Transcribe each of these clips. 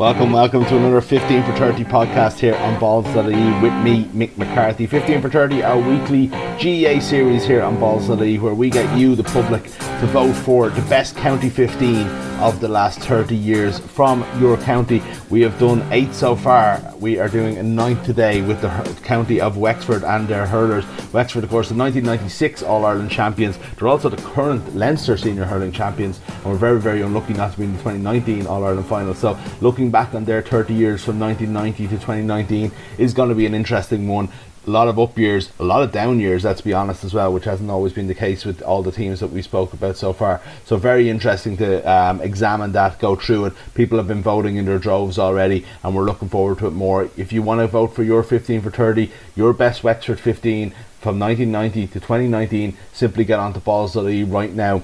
Welcome, welcome to another 15 for 30 podcast here on Balls.ie with me, Mick McCarthy. 15 for 30, our weekly GAA series here on Balls.ie, where we get you, the public, to vote for the best county 15 of the last 30 years from your county. We have done eight so far. We are doing a ninth today with the county of Wexford and their hurlers. Wexford, of course, the 1996 All Ireland champions. They're also the current Leinster senior hurling champions, and we're very, very unlucky not to be in the 2019 All Ireland final. So, looking back on their 30 years from 1990 to 2019 is going to be an interesting one a lot of up years, a lot of down years, let's be honest as well, which hasn't always been the case with all the teams that we spoke about so far. So very interesting to um, examine that, go through it. People have been voting in their droves already, and we're looking forward to it more. If you want to vote for your 15 for 30, your best Wexford 15 from 1990 to 2019, simply get onto balls.ie right now.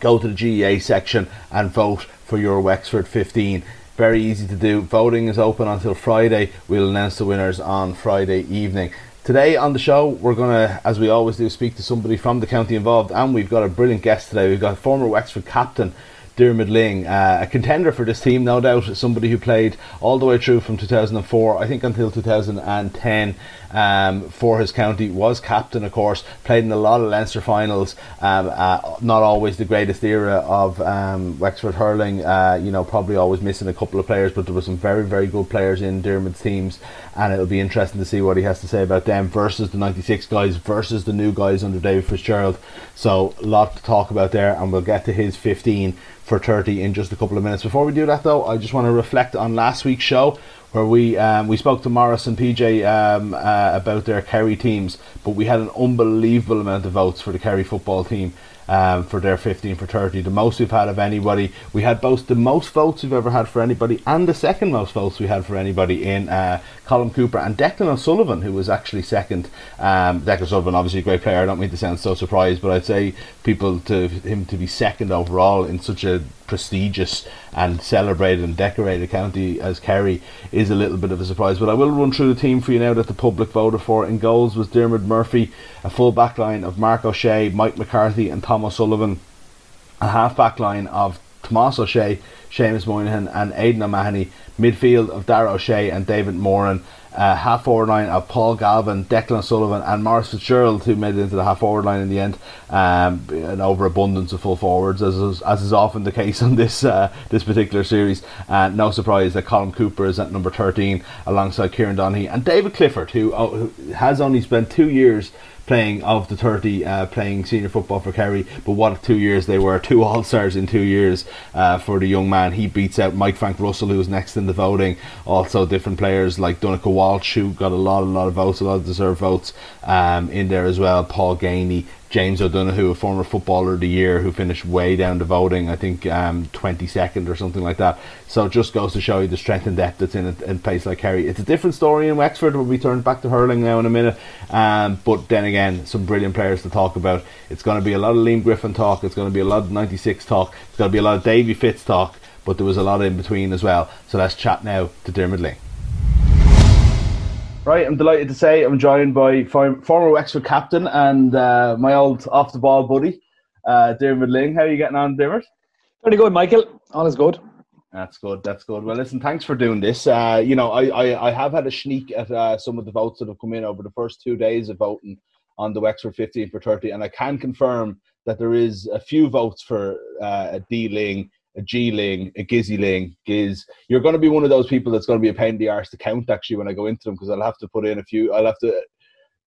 Go to the GAA section and vote for your Wexford 15 very easy to do. Voting is open until Friday. We'll announce the winners on Friday evening. Today on the show, we're going to, as we always do, speak to somebody from the county involved, and we've got a brilliant guest today. We've got former Wexford captain Diarmuid Lyng, uh, a contender for this team, no doubt. Somebody who played all the way through from 2004, I think, until 2010 um, for his county. Was captain, of course. Played in a lot of Leinster finals. Um, uh, not always the greatest era of um, Wexford hurling. Uh, you know, probably always missing a couple of players, but there were some very, very good players in Diarmuid's teams, and it'll be interesting to see what he has to say about them versus the 96 guys versus the new guys under David Fitzgerald. So, a lot to talk about there, and we'll get to his 15 for 30 in just a couple of minutes. Before we do that, though, I just want to reflect on last week's show where we um, we spoke to Maurice and PJ um, uh, about their Kerry teams, but we had an unbelievable amount of votes for the Kerry football team um, for their 15 for 30, the most we've had of anybody. We had both the most votes we've ever had for anybody and the second most votes we had for anybody in uh, Colm Cooper and Declan O'Sullivan, who was actually second. Um, Declan O'Sullivan, obviously a great player. I don't mean to sound so surprised, but I'd say people to him to be second overall in such a prestigious and celebrated and decorated county as Kerry is a little bit of a surprise. But I will run through the team for you now that the public voted for. In goals was Diarmuid Murphy, a full back line of Marc Ó Sé, Mike McCarthy, and Tom O'Sullivan, a half back line of Tomás Ó Sé, Seamus Moynihan, and Aidan O'Mahony, midfield of Darragh Ó Sé and David Moran uh, half forward line of Paul Galvin, Declan Sullivan, and Maurice Fitzgerald, who made it into the half forward line in the end. Um, an overabundance of full forwards, as is, as is often the case on this uh, this particular series. Uh, no surprise that Colm Cooper is at number 13 alongside Kieran Donaghy and David Clifford, who, uh, who has only spent two years playing of the 30 uh, playing senior football for Kerry. But what two years they were two all-stars in two years uh, for the young man? He beats out Mike Frank Russell who was next in the voting. Also different players like Donncha Walsh who got a lot a lot of votes a lot of deserved votes um, in there as well. Paul Geaney James O'Donoghue, a former footballer of the year who finished way down the voting, I think um, 22nd or something like that. So it just goes to show you the strength and depth that's in a, in a place like Kerry. It's a different story in Wexford. We'll be turned back to hurling now in a minute. Um, but then again, some brilliant players to talk about. It's going to be a lot of Liam Griffin talk. It's going to be a lot of 96 talk. It's going to be a lot of Davy Fitz talk. But there was a lot in between as well. So let's chat now to Diarmuid Lyng. Right, I'm delighted to say I'm joined by former Wexford captain and uh, my old off the ball buddy, uh, Diarmuid Lyng. How are you getting on, Diarmuid? Pretty good, Michael. All is good. That's good. That's good. Well, listen, thanks for doing this. Uh, you know, I, I, I, have had a sneak at uh, some of the votes that have come in over the first two days of voting on the Wexford 15 for 30, and I can confirm that there is a few votes for uh, a D Lyng a G Ling, a Gizzy Ling, Giz. You're going to be one of those people that's going to be a pain in the arse to count actually when I go into them because I'll have to put in a few. I'll have to,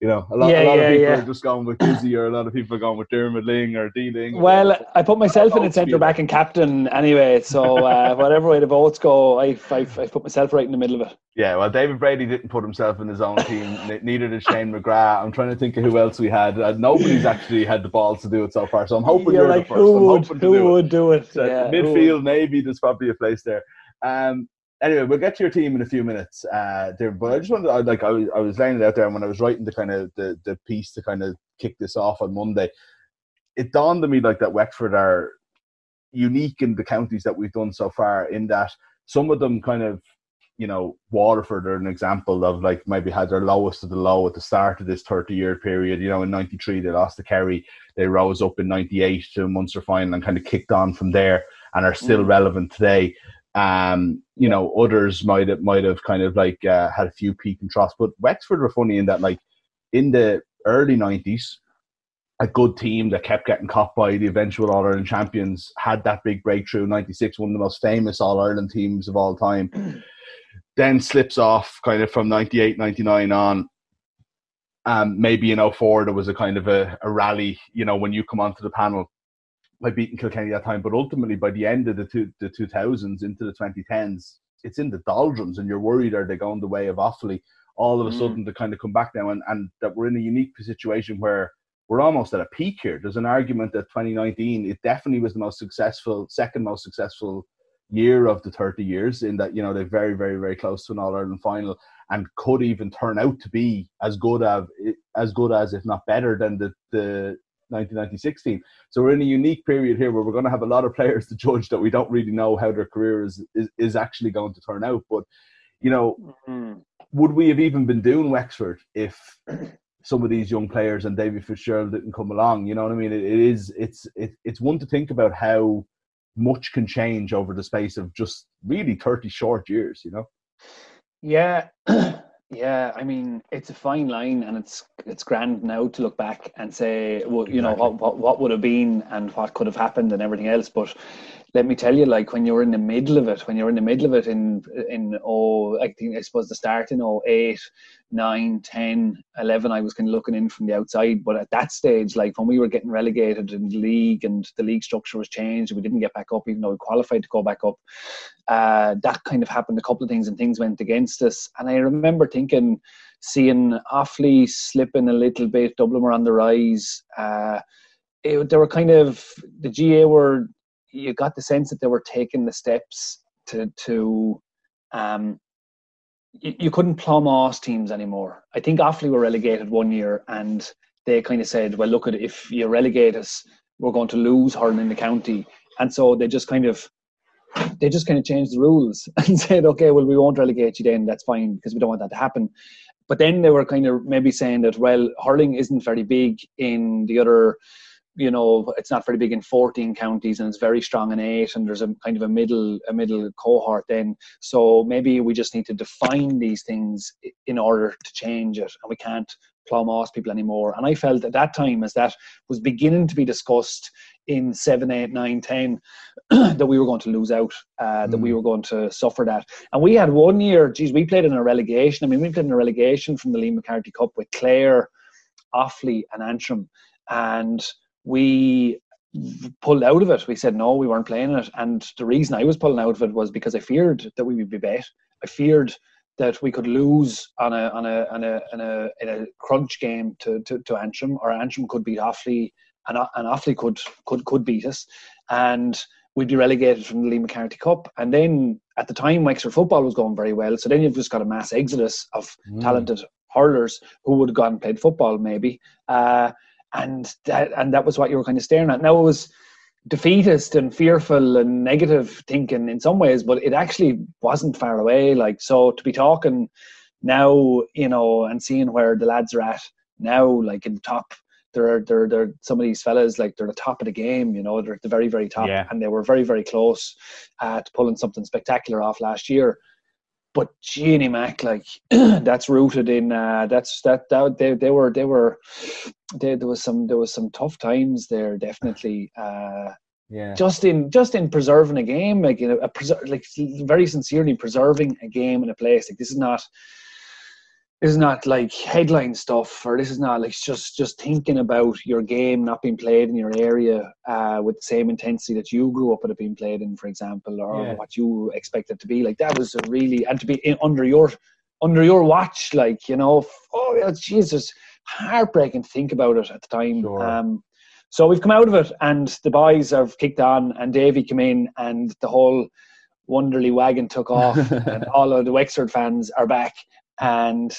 you know, a lot, yeah, a lot yeah, of people yeah. are just going with Gizzy or a lot of people are going with Dermot Ling or D Ling. Well, I put myself in at centre back and captain anyway, so uh, whatever way the votes go, I've, I've, I've put myself right in the middle of it. Yeah, well, David Brady didn't put himself in his own team. Neither did Shane McGrath. I'm trying to think of who else we had. Uh, nobody's actually had the balls to do it so far. So I'm hoping you're, you're like, the first. Who would, who do would it. do it? So midfield, maybe there's probably a place there. Um, anyway, we'll get to your team in a few minutes, uh, there, but I just wanted, I, like, I was, I was laying it out there, and when I was writing the kind of the, the piece to kind of kick this off on Monday, it dawned on me like that Wexford are unique in the counties that we've done so far, in that some of them kind of you know, Waterford are an example of like maybe had their lowest of the low at the start of this 30 year period. You know, in 93, they lost to Kerry. They rose up in 98 to a Munster final and kind of kicked on from there and are still mm. relevant today. Um, you know, others might have might have kind of like uh, had a few peak and troughs, but Wexford were funny in that like in the early nineties, a good team that kept getting caught by the eventual All Ireland champions had that big breakthrough. '96, one of the most famous All Ireland teams of all time. then slips off kind of from 98, 99 on. Um, maybe in 04 there was a kind of a, a rally, you know, when you come onto the panel by beating Kilkenny that time. But ultimately, by the end of the two, the 2000s into the 2010s, it's in the doldrums, and you're worried are they going the way of Offaly? All of a mm. sudden, to kind of come back now, and, and that we're in a unique situation where we're almost at a peak here. There's an argument that 2019 it definitely was the most successful, second most successful year of the 30 years in that you know they're very very very close to an all ireland final and could even turn out to be as good as as good as if not better than the the 1996 team so we're in a unique period here where we're going to have a lot of players to judge that we don't really know how their career is is, is actually going to turn out but you know mm-hmm. would we have even been doing wexford if some of these young players and david fitzgerald didn't come along you know what i mean it, it is it's it, it's one to think about how much can change over the space of just really 30 short years, you know? Yeah. yeah, I mean, it's a fine line and it's it's grand now to look back and say, well, you exactly. know, what, what, what would have been and what could have happened and everything else. But let me tell you, like when you're in the middle of it, when you're in the middle of it in in oh, I think I suppose the start in oh eight, nine, 10, 11, I was kind of looking in from the outside. But at that stage, like when we were getting relegated in the league and the league structure was changed, we didn't get back up, even though we qualified to go back up. Uh, that kind of happened. A couple of things and things went against us. And I remember thinking, seeing Offaly slipping a little bit, Dublin were on the rise. Uh, it, were kind of the GAA were you got the sense that they were taking the steps to to um, you, you couldn't plumb off teams anymore. I think Offaly were relegated one year, and they kind of said, "Well, look at if you relegate us, we're going to lose hurling in the county," and so they just kind of they just kind of changed the rules and said, "Okay, well, we won't relegate you then. That's fine because we don't want that to happen." But then they were kind of maybe saying that, well, hurling isn't very big in the other you know it's not very big in 14 counties and it's very strong in eight and there's a kind of a middle a middle cohort then. So maybe we just need to define these things in order to change it and we can't plumb off people anymore. And i felt at that time as that was beginning to be discussed in 7 8 9 10 that we were going to lose out uh, that mm. we were going to suffer that. And we had one year geez we played in a relegation. I mean we played in a relegation from the Liam McCarthy Cup with Clare Offaly and Antrim. And we pulled out of it. We said no, we weren't playing it. And the reason I was pulling out of it was because I feared that we would be bet. I feared that we could lose on a on a on a in a, in a crunch game to, to, to Antrim, or Antrim could beat Offaly, and, and Offaly could could could beat us, and we'd be relegated from the Lee McCarthy Cup. And then at the time, Wexford football was going very well, so then you've just got a mass exodus of mm. talented hurlers who would have gone and played football maybe. Uh, and that and that was what you were kind of staring at. Now it was defeatist and fearful and negative thinking in some ways, but it actually wasn't far away. Like so, to be talking now, you know, and seeing where the lads are at now, like in the top. They're, they're, they're some of these fellas like they're the top of the game you know they're at the very very top yeah. and they were very very close at pulling something spectacular off last year but Jeannie Mac, like that's rooted in uh, that's that that they, they were they were they, there was some there was some tough times there definitely. Uh, yeah. Just in just in preserving a game, like you know, a preser- like very sincerely preserving a game in a place. Like this is not this is not like headline stuff or this is not like just just thinking about your game not being played in your area uh, with the same intensity that you grew up with it being played in for example or yeah. what you expect it to be like that was really and to be in, under your under your watch like you know oh jesus heartbreaking to think about it at the time sure. um, so we've come out of it and the boys have kicked on and davy came in and the whole Wonderly wagon took off and all of the Wexford fans are back and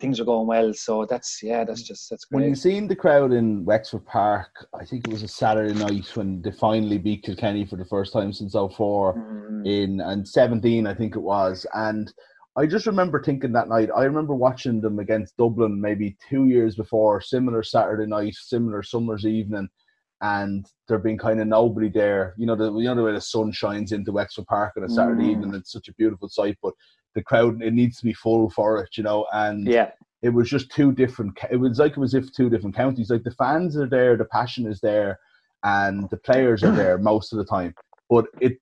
things are going well. So that's yeah, that's just that's great. When you seen the crowd in Wexford Park, I think it was a Saturday night when they finally beat Kilkenny for the first time since 04 mm. in and 17, I think it was. And I just remember thinking that night, I remember watching them against Dublin maybe two years before, similar Saturday night, similar summer's evening. and there being kind of nobody there. You know, the you know the way the sun shines into Wexford Park on a Saturday mm. evening. It's such a beautiful sight, but the crowd it needs to be full for it. You know, and yeah. It was just two different. It was like it was if two different counties. Like the fans are there, the passion is there, and the players are there most of the time. But it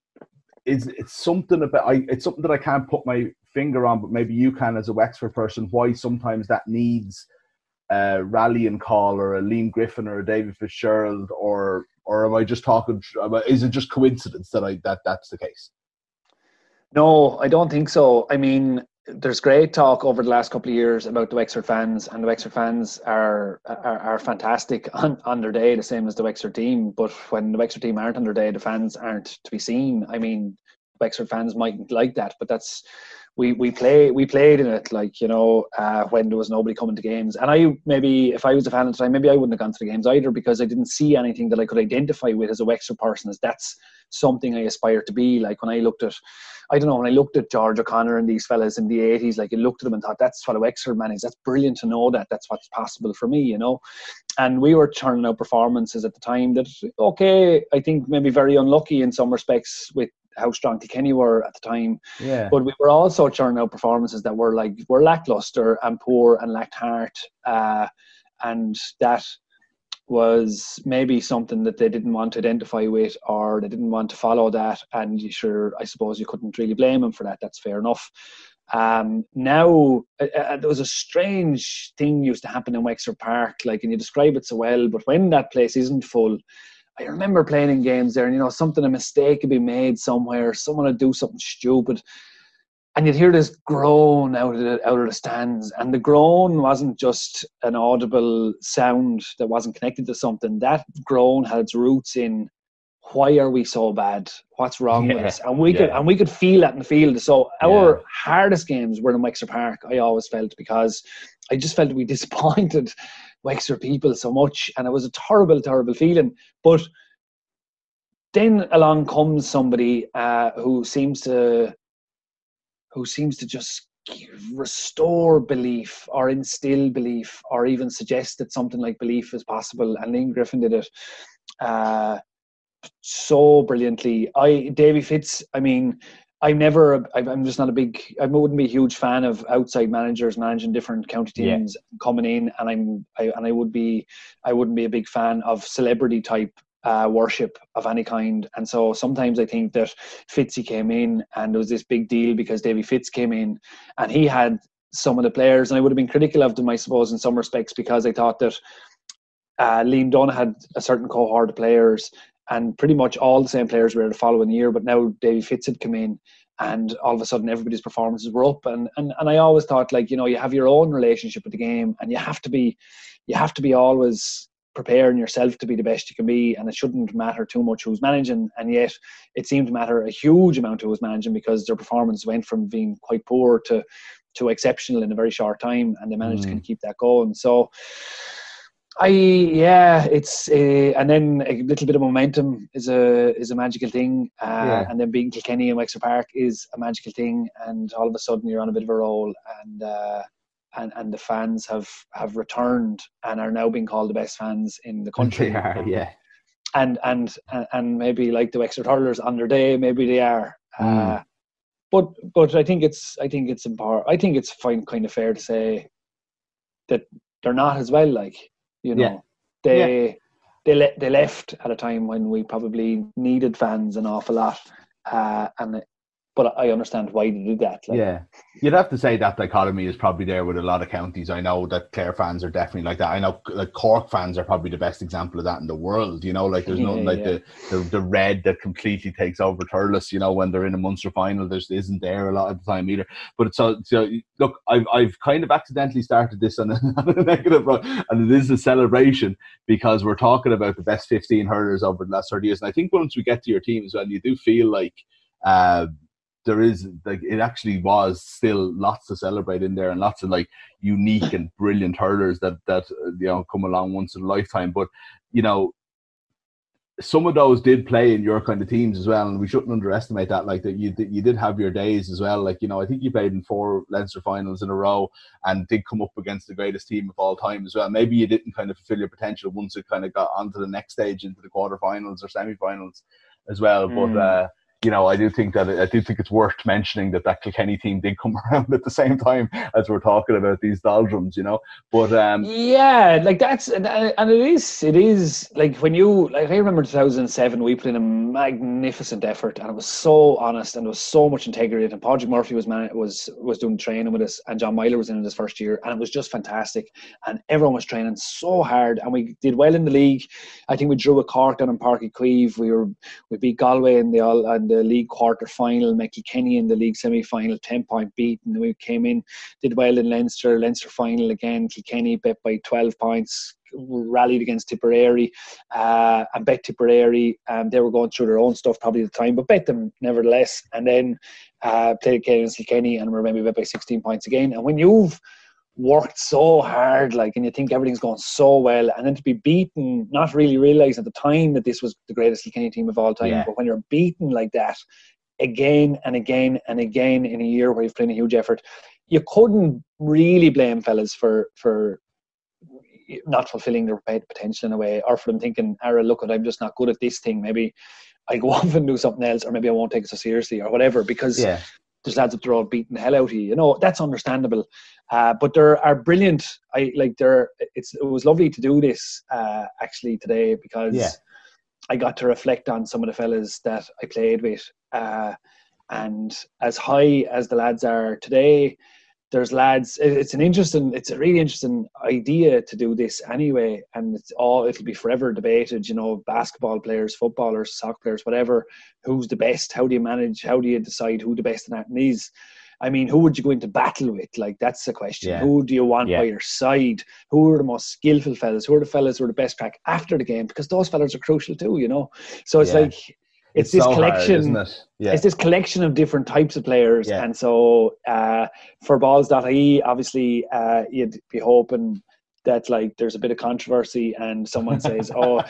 is it's something about I, it's something that I can't put my finger on, but maybe you can as a Wexford person. Why sometimes that needs a rallying call or a Liam Griffin or a David Fitzgerald or or am I just talking? Is it just coincidence that I that that's the case? No, I don't think so. I mean, there's great talk over the last couple of years about the Wexford fans, and the Wexford fans are are, are fantastic on, on their day, the same as the Wexford team. But when the Wexford team aren't on their day, the fans aren't to be seen. I mean, Wexford fans mightn't like that, but that's we we play we played in it like you know uh, when there was nobody coming to games. And I maybe if I was a fan at the time maybe I wouldn't have gone to the games either because I didn't see anything that I could identify with as a Wexford person as that's something I aspire to be. Like when I looked at I don't know when I looked at George O'Connor and these fellas in the 80s like I looked at them and thought that's what a Wexford man is. That's brilliant to know that. That's what's possible for me you know? And we were turning out performances at the time that okay I think maybe very unlucky in some respects with how strong Kilkenny were at the time. Yeah. But we were also churning out performances that were like were lackluster and poor and lacked heart. Uh, and that was maybe something that they didn't want to identify with or they didn't want to follow that. And you sure, I suppose you couldn't really blame them for that. That's fair enough. Um, now uh, uh, there was a strange thing used to happen in Wexford Park, like, and you describe it so well. But when that place isn't full, I remember playing in games there, and you know, something a mistake could be made somewhere, someone would do something stupid, and you'd hear this groan out of the out of the stands, and the groan wasn't just an audible sound that wasn't connected to something. That groan had its roots in why are we so bad? What's wrong yeah, with us? And we yeah. could and we could feel that in the field. So our yeah. hardest games were in Wexford Park. I always felt because I just felt we disappointed Wexford people so much, and it was a terrible, terrible feeling. But then along comes somebody uh, who seems to who seems to just restore belief or instill belief or even suggest that something like belief is possible and Liam Griffin did it uh, so brilliantly I Davy Fitz I mean I'm never. I'm just not a big. I wouldn't be a huge fan of outside managers managing different county teams yeah. coming in, and I'm. I, and I would be. I wouldn't be a big fan of celebrity type uh, worship of any kind. And so sometimes I think that Fitzy came in, and there was this big deal because Davy Fitz came in, and he had some of the players, and I would have been critical of them, I suppose, in some respects, because I thought that uh, Liam Dunne had a certain cohort of players and pretty much all the same players were the following year. But now Davy Fitz had come in, and all of a sudden everybody's performances were up. And and and I always thought like you know you have your own relationship with the game, and you have to be you have to be always preparing yourself to be the best you can be, and it shouldn't matter too much who's managing. And yet it seemed to matter a huge amount who was managing because their performance went from being quite poor to to exceptional in a very short time, and they managed mm. to kind of keep that going. So I yeah, it's uh, and then a little bit of momentum is a is a magical thing, uh, yeah. and then being Kilkenny and Wexford Park is a magical thing, and all of a sudden you're on a bit of a roll, and uh, and and the fans have have returned and are now being called the best fans in the country. They are, yeah. And and and maybe like the Wexford hurlers on their day, maybe they are. Mm. but but I think it's I think it's important. I think it's fine, kind of fair to say that they're not as well. Like you know, yeah. they yeah. they le- they left at a time when we probably needed fans an awful lot, uh, and but I understand why they do that. Like. Yeah, you'd have to say that dichotomy is probably there with a lot of counties. I know that Clare fans are definitely like that. I know like Cork fans are probably the best example of that in the world. You know, like there's yeah, nothing like yeah. the, the the red that completely takes over Thurles. You know, when they're in a Munster final, there's isn't there a lot of the time either. But so, so look, I've I've kind of accidentally started this on a, on a negative front, and it is a celebration because we're talking about the best 15 hurlers over the last 30 years. And I think once we get to your team as well, you do feel like. Uh, there is like it actually was still lots to celebrate in there and lots of like unique and brilliant hurlers that that you know come along once in a lifetime but you know some of those did play in your kind of teams as well, and we shouldn't underestimate that. Like that, you you did have your days as well. Like you know, I think you played in four Leinster finals in a row, and did come up against the greatest team of all time as well. Maybe you didn't kind of fulfill your potential once it kind of got onto the next stage into the quarterfinals or semi-finals as well. Mm. But uh, you know, I do think that I do think it's worth mentioning that that Kilkenny team did come around at the same time as we're talking about these doldrums, you know. But um, yeah, like that's and, it is it is like when you like I remember 2007 we put in a magnificent effort and it was so honest and there was so much integrity and Padraig Murphy was man was was doing training with us and John Meyler was in his first year and it was just fantastic and everyone was training so hard and we did well in the league. I think we drew a Cork down in Páirc Uí We were we beat Galway in the all and the league quarter final, met Kilkenny in the league semi final, 10 point beat. And we came in, did well in Leinster, Leinster final again. Kilkenny bet by 12 points, rallied against Tipperary uh, and bet Tipperary. Um, they were going through their own stuff probably at the time, but bet them nevertheless. And then uh, played against Kilkenny and remember bet by 16 points again. And when you've worked so hard, like, and you think everything's going so well, and then to be beaten, not really realizing at the time that this was the greatest Kilkenny team of all time, yeah. but when you're beaten like that again and again and again in a year where you've put in a huge effort, you couldn't really blame fellas for for not fulfilling their potential in a way, or for them thinking, "Ara, look, at I'm just not good at this thing. Maybe I go off and do something else, or maybe I won't take it so seriously, or whatever." Because yeah. There's lads up there all beating the hell out of you. You know, that's understandable. Uh, but there are brilliant. I like there. It's it was lovely to do this uh, actually today because yeah. I got to reflect on some of the fellas that I played with. Uh, and as high as the lads are today, there's lads. It's an interesting. It's a really interesting idea to do this anyway, and it's all. It'll be forever debated. You know, basketball players, footballers, soccer players, whatever. Who's the best? How do you manage? How do you decide who the best in that? And I mean, who would you go into battle with? Like, that's the question. Yeah. Who do you want yeah. by your side? Who are the most skillful fellas? Who are the fellas who are the best track after the game? Because those fellas are crucial too, you know? So it's yeah. like, it's, it's this so collection hard, it? yeah. it's this collection of different types of players yeah. and so uh, for balls.ie obviously uh, you'd be hoping that like there's a bit of controversy and someone says oh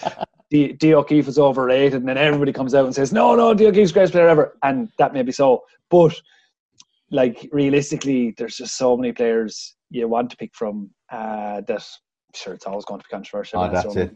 D, D O'Keefe is overrated and then everybody comes out and says no no D O'Keefe's greatest player ever and that may be so but like realistically, there's just so many players you want to pick from uh, that. Sure, it's always going to be controversial. Oh, that's so it.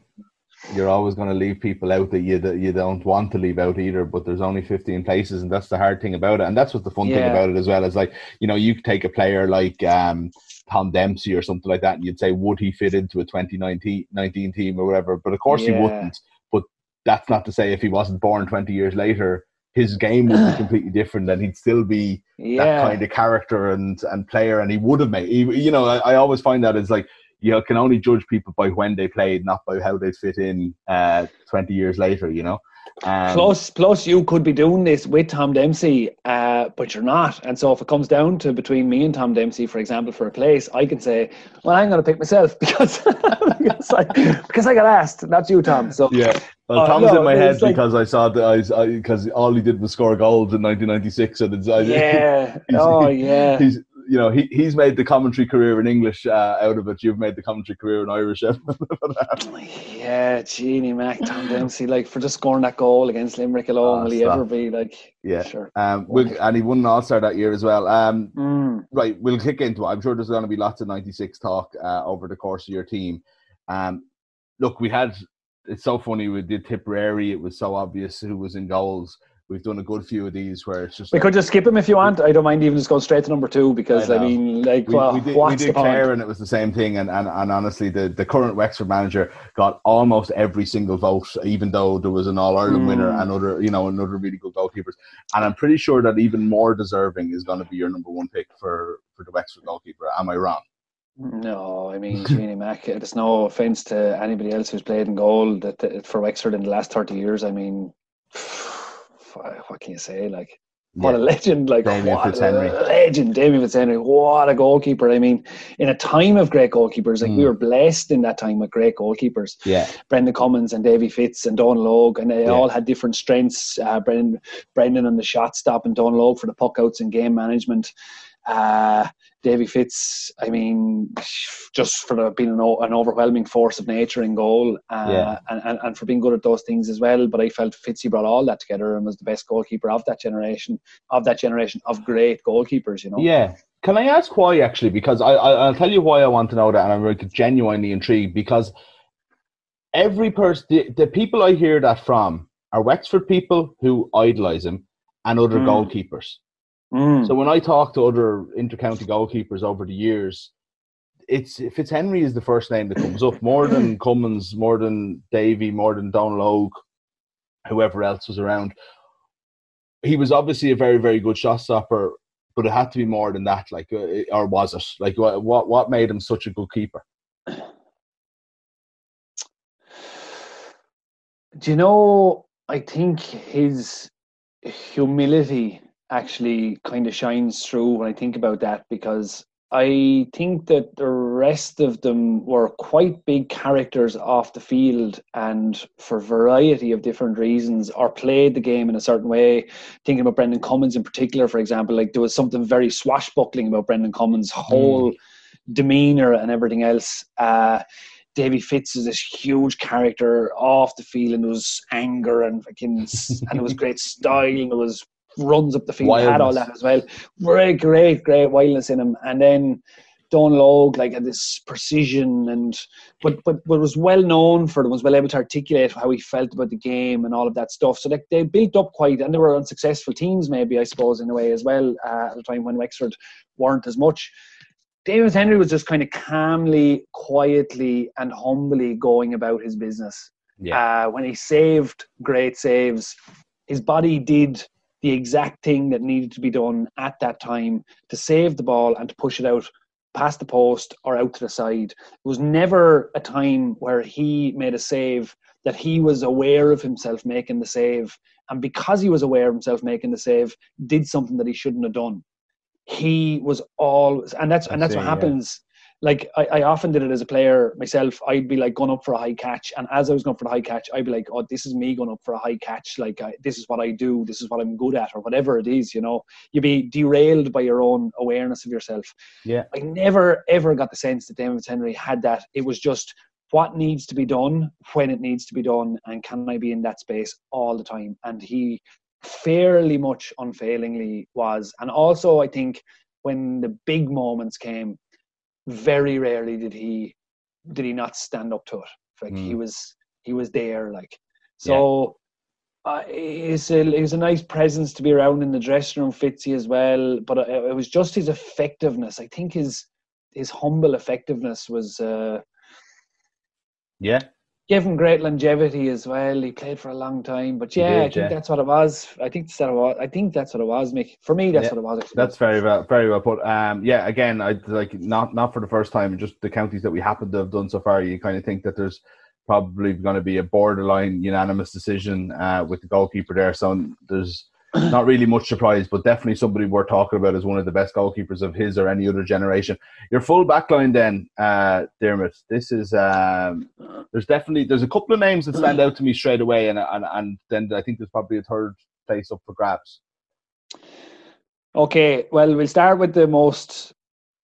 You're always going to leave people out that you that you don't want to leave out either. But there's only 15 places, and that's the hard thing about it. And that's what the fun yeah. thing about it as well is like you know you could take a player like um, Tom Dempsey or something like that, and you'd say would he fit into a 2019 team or whatever? But of course yeah. he wouldn't. But that's not to say if he wasn't born 20 years later his game would be completely different and he'd still be yeah. that kind of character and and player and he would have made you know I, I always find that it's like you can only judge people by when they played not by how they fit in uh, 20 years later you know? Um, plus, plus, you could be doing this with Tom Dempsey, uh, but you're not. And so, if it comes down to between me and Tom Dempsey, for example, for a place, I can say, "Well, I'm going to pick myself because because, I, because I got asked, not you, Tom." So yeah, well, uh, Tom's no, in my head like, because I saw that I because all he did was score goals in 1996, and it's, I, yeah, oh yeah, he's you know, he, he's made the commentary career in English uh, out of it. You've made the commentary career in Irish. yeah, Genie Mac, Tom Dempsey, like for just scoring that goal against Limerick alone, oh, will he ever be like? Yeah, sure. Um, we'll, and he won an All Star that year as well. Um, mm. right, we'll kick into it. I'm sure there's going to be lots of '96 talk uh, over the course of your team. Um, look, we had. It's so funny. We did Tipperary. It was so obvious who was in goals we've done a good few of these where it's just. We like, could just skip him if you want. I don't mind even just going straight to number two because I, I mean, like, we, well, we did, we did Clare and it was the same thing. And, and, and honestly, the, the current Wexford manager got almost every single vote, even though there was an All Ireland mm. winner and other, you know, another really good goalkeepers. And I'm pretty sure that even more deserving is going to be your number one pick for for the Wexford goalkeeper. Am I wrong? No, I mean Genie Mac. It's no offense to anybody else who's played in goal that, that for Wexford in the last thirty years. I mean, what can you say? Like, what yeah. a legend! Like, Damien what Fitzhenry. a legend, Damien Fitzhenry. What a goalkeeper! I mean, in a time of great goalkeepers, like mm. we were blessed in that time with great goalkeepers. Yeah, Brendan Cummins and Davy Fitz and Dónal Óg, and they yeah. all had different strengths. Uh, Brendan, Brendan on the shot stop, and Dónal Óg for the puck outs and game management. Uh, Davy Fitz, I mean, just for being an, an, overwhelming force of nature in goal uh, yeah. and, and, and, for being good at those things as well. But I felt Fitzy brought all that together and was the best goalkeeper of that generation, of that generation of great goalkeepers, you know. Yeah. Can I ask why, actually? Because I, I, will tell you why I want to know that, and I'm genuinely intrigued because every person, the, the people I hear that from are Wexford people who idolise him and other mm. goalkeepers. Mm. So when I talk to other intercounty goalkeepers over the years, it's Fitzhenry is the first name that comes up more than Cummins, more than Davy, more than Dónal Óg, whoever else was around. He was obviously a very, very good shot stopper, but it had to be more than that. Like, uh, or was it? Like, what what made him such a good keeper? Do you know? I think his humility actually kind of shines through when I think about that because I think that the rest of them were quite big characters off the field and for a variety of different reasons or played the game in a certain way. Thinking about Brendan Cummins in particular, for example, like there was something very swashbuckling about Brendan Cummins' whole mm. demeanor and everything else. Uh, Davy Fitz is this huge character off the field, and there was anger and fucking, and it was great style, and it was runs up the field, wildness. had all that as well. Great, great, great wildness in him. And then Dónal Óg, like had this precision and but but but was well known for them, was well able to articulate how he felt about the game and all of that stuff. So like they built up quite and they were unsuccessful teams maybe, I suppose, in a way as well, uh, at a time when Wexford weren't as much. David Henry was just kind of calmly, quietly, and humbly going about his business. Yeah. Uh, when he saved great saves, his body did the exact thing that needed to be done at that time to save the ball and to push it out past the post or out to the side. It was never a time where he made a save that he was aware of himself making the save. And because he was aware of himself making the save, did something that he shouldn't have done. He was always, and that's and that's what happens like I, I, often did it as a player myself. I'd be like going up for a high catch, and as I was going for the high catch, I'd be like, "Oh, this is me going up for a high catch. Like I, this is what I do. This is what I'm good at, or whatever it is." You know, you'd be derailed by your own awareness of yourself. Yeah, I never ever got the sense that David Henry had that. It was just what needs to be done when it needs to be done, and can I be in that space all the time? And he fairly much unfailingly was, and also I think when the big moments came very rarely did he did he not stand up to it. Like mm. he was he was there. Like so. Yeah. Uh, he's a he's a nice presence to be around in the dressing room, Fitzy as well. But it, it was just his effectiveness. I think his his humble effectiveness was uh, yeah gave him great longevity as well. He played for a long time, but yeah, did, I think yeah. that's what it was. I think that's what it was. I think that's what it was, Mick. For me, that's yeah, what it was. That's very well, very well put. Um, yeah, again, I like not not for the first time. Just the counties that we happen to have done so far. You kind of think that there's probably going to be a borderline unanimous decision uh, with the goalkeeper there. So there's not really much surprise, but definitely somebody we're talking about as one of the best goalkeepers of his or any other generation. Your full backline, then, uh, Dermot. This is um, there's definitely there's a couple of names that stand out to me straight away, and and and then I think there's probably a third place up for grabs. Okay, well, we'll start with the most.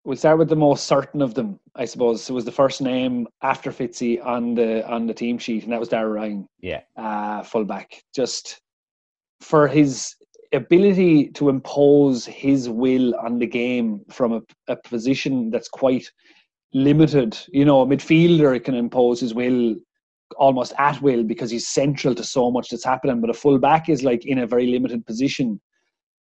We'll start with the most certain of them, I suppose. It was the first name after Fitzy on the on the team sheet, and that was Darragh Ryan. Yeah, uh, fullback. Just for his ability to impose his will on the game from a, a position that's quite limited. You know, a midfielder can impose his will almost at will because he's central to so much that's happening. But a full back is like in a very limited position.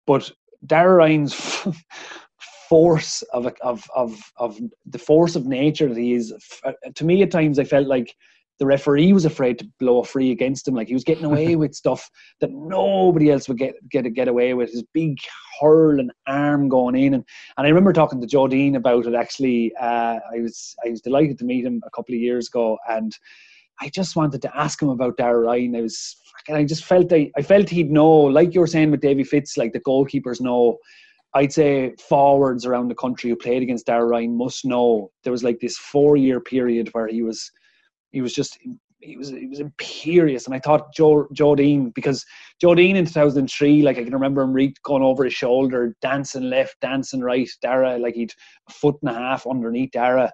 But Darragh Ryan's force of, of of of the force of nature that he is, to me at times I felt like the referee was afraid to blow a free against him. Like he was getting away with stuff that nobody else would get get get away with. His big hurl and arm going in, and and I remember talking to Deane about it. Actually, uh, I was I was delighted to meet him a couple of years ago, and I just wanted to ask him about Darragh Ryan. I was and I just felt I, I felt he'd know, like you were saying with Davy Fitz, like the goalkeepers know. I'd say forwards around the country who played against Darragh Ryan must know there was like this four year period where he was he was just he was he was imperious, and I thought Joe Deane because Joe Deane in 2003, like I can remember him re- going over his shoulder, dancing left, dancing right, Darragh like he'd a foot and a half underneath Darragh.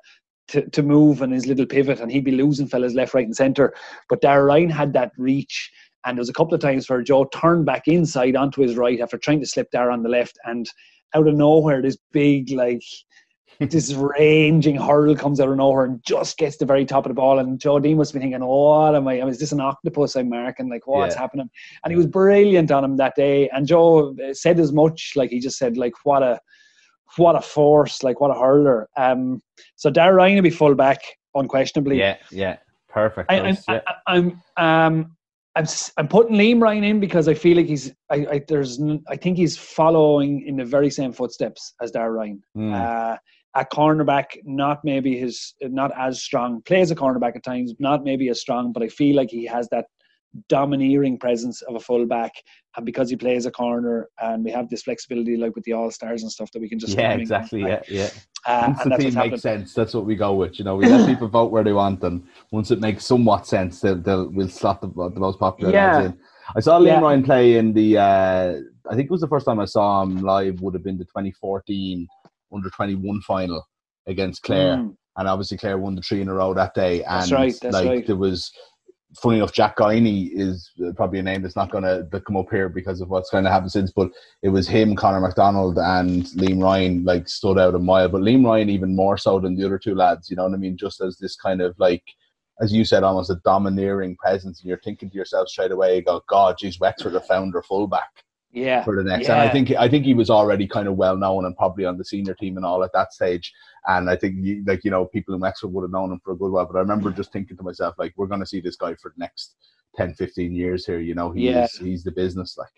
To, to move and his little pivot, and he'd be losing fellas left, right, and centre. But Darragh Ryan had that reach, and there was a couple of times where Joe turned back inside onto his right after trying to slip Darragh on the left, and out of nowhere, this big like this ranging hurl comes out of nowhere and just gets the very top of the ball. And Joe Deane must be thinking, "What am I? Is this an octopus I'm marking? Like what's yeah. happening?" And he was brilliant on him that day. And Joe said as much. Like he just said, "Like what a what a force! Like what a hurler." Um, so Darragh Ryan will be full back unquestionably. Yeah, yeah, perfect. I, am yeah. I'm um. I'm I'm putting Liam Ryan in because I feel like he's I, I there's I think he's following in the very same footsteps as Darragh Ryan. Mm. Uh, at cornerback, not maybe his not as strong. Plays a cornerback at times, not maybe as strong, but I feel like he has that domineering presence of a fullback, and because he plays a corner, and we have this flexibility like with the all stars and stuff that we can just yeah exactly yeah yeah. Uh, once the team makes sense, that's what we go with. You know, we let people vote where they want, and once it makes somewhat sense, they'll, they'll we'll slot the, the most popular yeah. in. I saw Liam yeah. Ryan play in the. Uh, I think it was the first time I saw him live. Would have been the 2014 under 21 final against Clare. Mm. And obviously, Clare won the three in a row that day. And that's right. That's like, right. there was, funny enough, Jack Guiney is probably a name that's not going to come up here because of what's going to happen since. But it was him, Conor McDonald, and Liam Ryan like stood out a mile. But Liam Ryan even more so than the other two lads. You know what I mean? Just as this kind of like as you said, almost a domineering presence, and you're thinking to yourself straight away, you go, God, geez, Wexford have found their fullback yeah for the next yeah. and i think i think he was already kind of well known and probably on the senior team and all at that stage and i think like you know people in Wexford would have known him for a good while but i remember just thinking to myself like we're going to see this guy for the next 10 15 years here you know he's yeah. he's the business like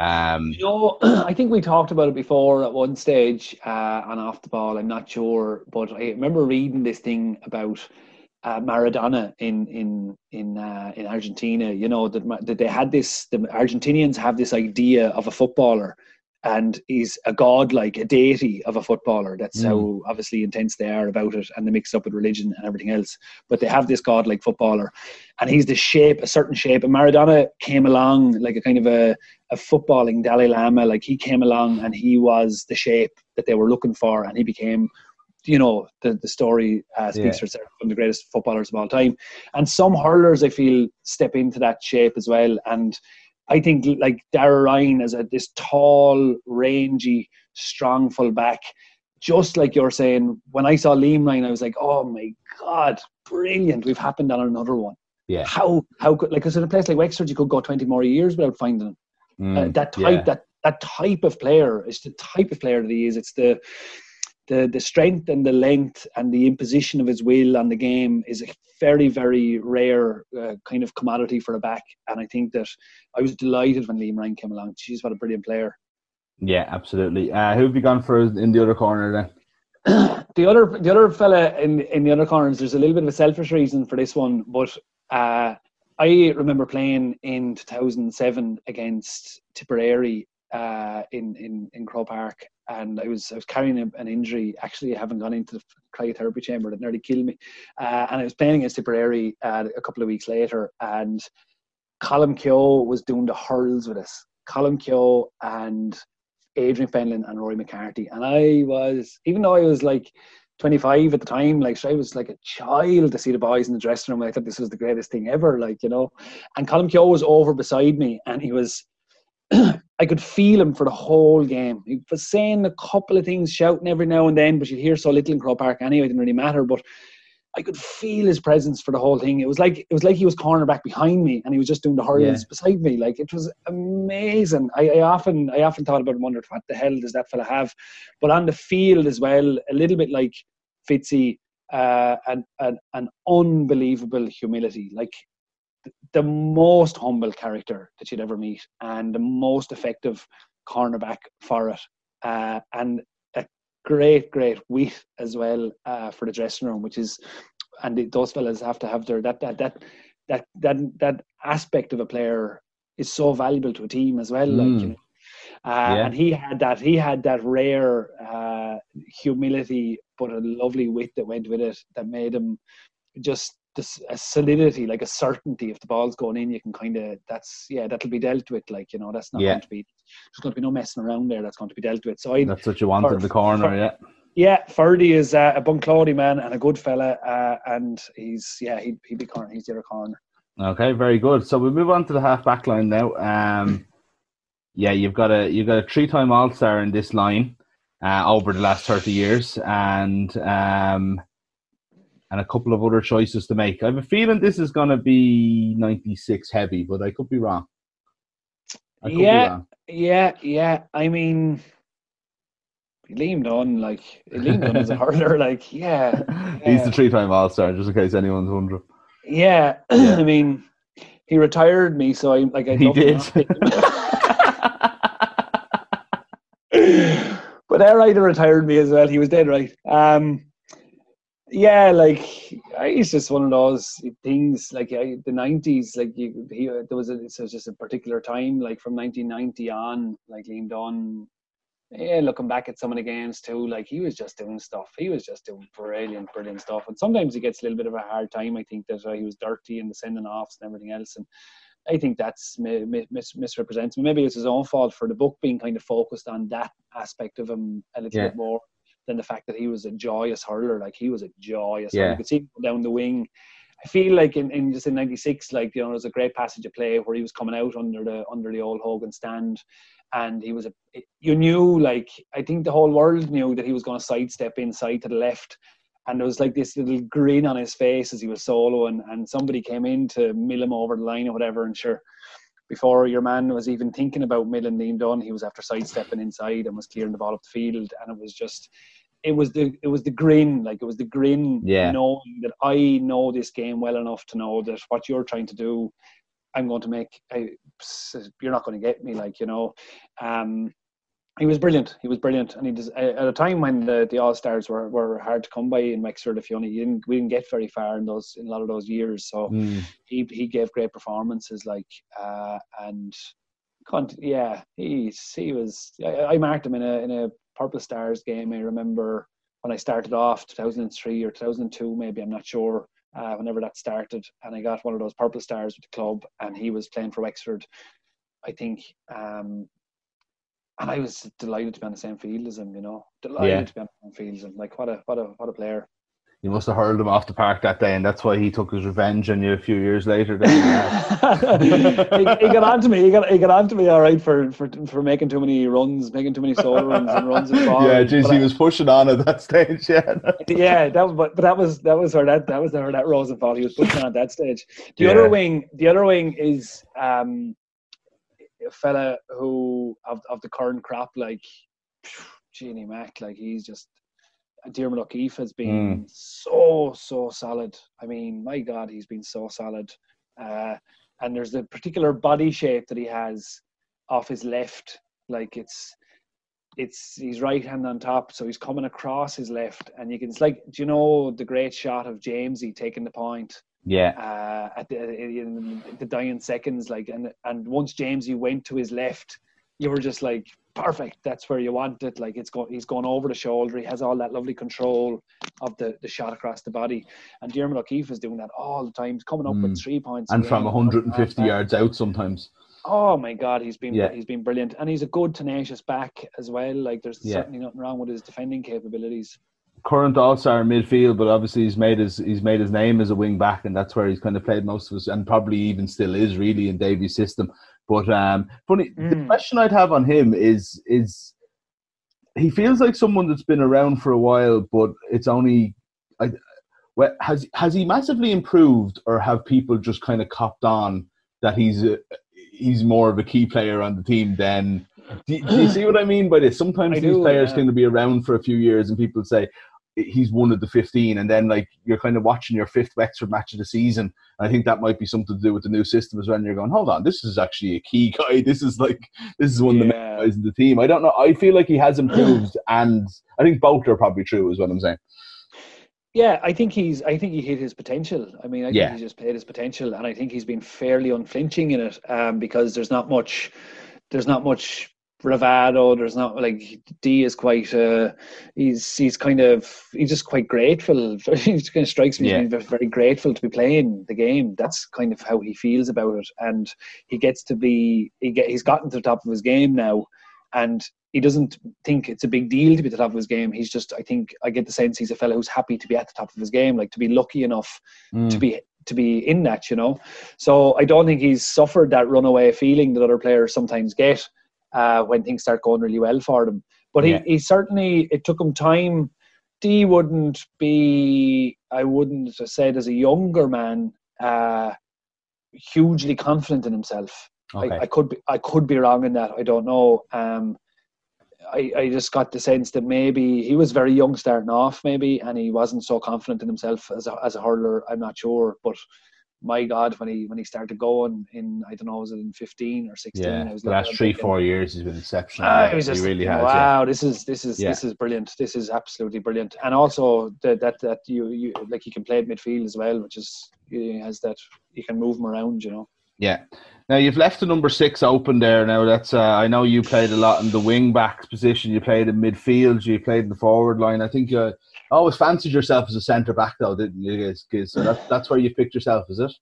um you know i think we talked about it before at one stage uh and off the ball i'm not sure but i remember reading this thing about uh, Maradona in in in uh, in Argentina. You know that, that they had this. The Argentinians have this idea of a footballer, and he's a god, like a deity of a footballer. That's mm. how obviously intense they are about it, and they mix up with religion and everything else. But they have this god like footballer, and he's the shape, a certain shape. And Maradona came along like a kind of a a footballing Dalai Lama. Like he came along, and he was the shape that they were looking for, and he became you know the the story uh, speaks yeah. for itself. One of the greatest footballers of all time, and some hurlers I feel step into that shape as well. And I think like Darragh Ryan is a this tall, rangy, strong full back. Just like you're saying, when I saw Liam Ryan, I was like, "Oh my god, brilliant! We've happened on another one." Yeah. How how good? Like, because in a place like Wexford, you could go twenty more years without finding him. Mm, uh, that type, yeah. that that type of player is the type of player that he is. It's the the the strength and the length and the imposition of his will on the game is a very very rare uh, kind of commodity for a back. And I think that I was delighted when Liam Ryan came along. She's what a brilliant player. Yeah absolutely. Uh, who have you gone for in the other corner then? The other the other fella in in the other corners there's a little bit of a selfish reason for this one but uh, I remember playing in 2007 against Tipperary uh, in in in Croke Park, and I was I was carrying a, an injury. Actually, I haven't gone into the cryotherapy chamber that nearly killed me. Uh, and I was playing against Tipperary uh, a couple of weeks later, and Colm Keogh was doing the hurls with us. Colm Keogh and Adrian Fenlon and Rory McCarthy, and I was even though I was like 25 at the time, like I was like a child to see the boys in the dressing room. I thought this was the greatest thing ever, like you know. And Colm Keogh was over beside me, and he was I could feel him for the whole game. He was saying a couple of things, shouting every now and then, but you'd hear so little in Croke Park anyway, it didn't really matter. But I could feel his presence for the whole thing. It was like it was like he was cornerback behind me and he was just doing the hurls yeah. beside me. Like it was amazing. I, I, often I often thought about and wondered what the hell does that fella have? But on the field as well, a little bit like Fitzy, uh, an, an an unbelievable humility. Like the most humble character that you'd ever meet and the most effective cornerback for it. Uh, and a great, great wit as well uh, for the dressing room, which is, and the, those fellas have to have their that that that that that that aspect of a player is so valuable to a team as well. Mm. Like you know, uh, yeah. and he had that he had that rare uh, humility, but a lovely wit that went with it that made him just this a solidity, like a certainty. If the ball's going in, you can kind of that's yeah, that'll be dealt with. Like you know, that's not Yeah. going to be there's going to be no messing around there. That's going to be dealt with. So I That's what you want For- in the corner, for- yeah. yeah, Ferdy is uh, a Bunclody man and a good fella, uh, and he's yeah he he'd be corner. He's the other corner. Okay, very good. So we move on to the half back line now. Um, yeah, you've got a you've got a three time All Star in this line uh, over the last thirty years, and um, and a couple of other choices to make. I have a feeling this is going to be ninety six heavy, but I could be wrong. I could Yeah. be wrong. Yeah, yeah. I mean, Liam Dunne, like Liam Dunne is a hurler. Like yeah, He's the three time All Star, just in case anyone's wondering. yeah. Yeah. I mean, he retired me, so I like I He did. but Air retired me as well. He was dead right. Um, yeah, like he's just one of those things. Like I, the nineties, like you, he, there was a, it was just a particular time, like from nineteen ninety on, like Liam Dunne. Yeah, looking back at some of the games too, like he was just doing stuff. He was just doing brilliant, brilliant stuff. And sometimes he gets a little bit of a hard time. I think that uh, he was dirty and the sending offs and everything else. And I think that's mi- mi- mis- misrepresents. Maybe it's his own fault for the book being kind of focused on that aspect of him a little Yeah. bit more than the fact that he was a joyous hurler. Like he was a joyous. Yeah. hurler. You could see him down the wing. I feel like in, in just in '96, like you know, there was a great passage of play where he was coming out under the under the old Hogan stand, and he was a. You knew, like I think the whole world knew that he was going to sidestep inside to the left, and there was like this little grin on his face as he was soloing, and somebody came in to mill him over the line or whatever, and sure. Before your man was even thinking about milling Liam Dunne, he was after sidestepping inside and was clearing the ball up the field, and it was just, it was the it was the grin, like it was the grin, Yeah. knowing that I know this game well enough to know that what you're trying to do, I'm going to make. I, you're not going to get me, like you know. Um, he was brilliant. He was brilliant, and he does, at a time when the, the All Stars were, were hard to come by in Wexford. If you only you didn't, we didn't get very far in those in a lot of those years. So Mm. he he gave great performances, like uh, and yeah, he's he was. I, I marked him in a in a Purple Stars game. I remember when I started off, 2003 or 2002, maybe I'm not sure. Uh, whenever that started, and I got one of those Purple Stars with the club, and he was playing for Wexford. I think, um, and I was delighted to be on the same field as him. You know, delighted Yeah. to be on the same field as him. Like what a what a what a player. You must have hurled him off the park that day, and that's why he took his revenge on you a few years later. Then, he, he got on to me. He got he got on to me all right for for for making too many runs, making too many solo runs and runs and balls. yeah, geez, But he I- was pushing on at that stage. Yeah, yeah, that was but, but that was that was where that that was where that Rosenthal he was pushing on at that stage. The Yeah. other wing, the other wing is um a fella who of of the current crop like Genie Mac, like he's just Diarmuid O'Keeffe has been so so solid. I mean, my God, he's been so solid. Uh, and there's a particular body shape that he has off his left, like it's it's his right hand on top, so he's coming across his left, and you can. It's like, do you know the great shot of Jamesy taking the point yeah, uh, at the in the dying seconds, like, and and once Jamesy went to his left, you were just like, perfect. That's where you want it. Like, it's going, he's going over the shoulder. He has all that lovely control of the the shot across the body, and Diarmuid O'Keeffe is doing that all the time. He's coming up Mm. with three points, and from 150 yards out sometimes. Oh my God, he's been Yeah. he's been brilliant, and he's a good tenacious back as well. Like there's Yeah. certainly nothing wrong with his defending capabilities. Current All Star midfield, but obviously he's made his he's made his name as a wing back, and that's where he's kind of played most of his, and probably even still is really in Davy's system. But um, funny, the Mm. question I'd have on him is is he feels like someone that's been around for a while, but it's only. I, well, has has he massively improved, or have people just kind of copped on that he's a, he's more of a key player on the team than? Do, do you see what I mean by this? Sometimes I these do, players yeah. tend to be around for a few years, and people say he's one of the fifteen, and then like you're kind of watching your fifth Wexford match of the season. And I think that might be something to do with the new system as well. And you're going, hold on, this is actually a key guy. This is like this is one of the main Yeah. guys in the team. I don't know. I feel like he has improved, and I think both are probably true. Is what I'm saying. Yeah, I think he's. I think he hit his potential. I mean, I Yeah. think he just played his potential, and I think he's been fairly unflinching in it um, because there's not much. There's not much bravado. There's not like D is quite. Uh, he's he's kind of he's just quite grateful. he just kind of strikes me yeah. as being very grateful to be playing the game. That's kind of how he feels about it, and he gets to be. He get he's gotten to the top of his game now, and he doesn't think it's a big deal to be at the top of his game. He's just, I think, I get the sense he's a fellow who's happy to be at the top of his game, like to be lucky enough mm. to be to be in that, you know. So I don't think he's suffered that runaway feeling that other players sometimes get uh, when things start going really well for them. But yeah. he, he certainly it took him time. D wouldn't be I wouldn't have said as a younger man uh, hugely confident in himself. Okay. I, I, could be I could be wrong in that. I don't know. Um, I, I just got the sense that maybe he was very young starting off, maybe, and he wasn't so confident in himself as a, as a hurler. I'm not sure, but my God, when he when he started going in, I don't know, was it in fifteen or sixteen? Yeah, the last three thinking, four years he's been exceptional. Uh, was just, he really has. Wow, yeah. this is this is yeah. this is brilliant. This is absolutely brilliant, and also that that that you you like he can play at midfield as well, which is he has that he can move him around, you know. Yeah. Now you've left the number six open there. Now that's uh, I know you played a lot in the wing back position. You played in midfield. You played in the forward line. I think you always fancied yourself as a centre back, though, didn't you? So that's that's where you picked yourself, is it?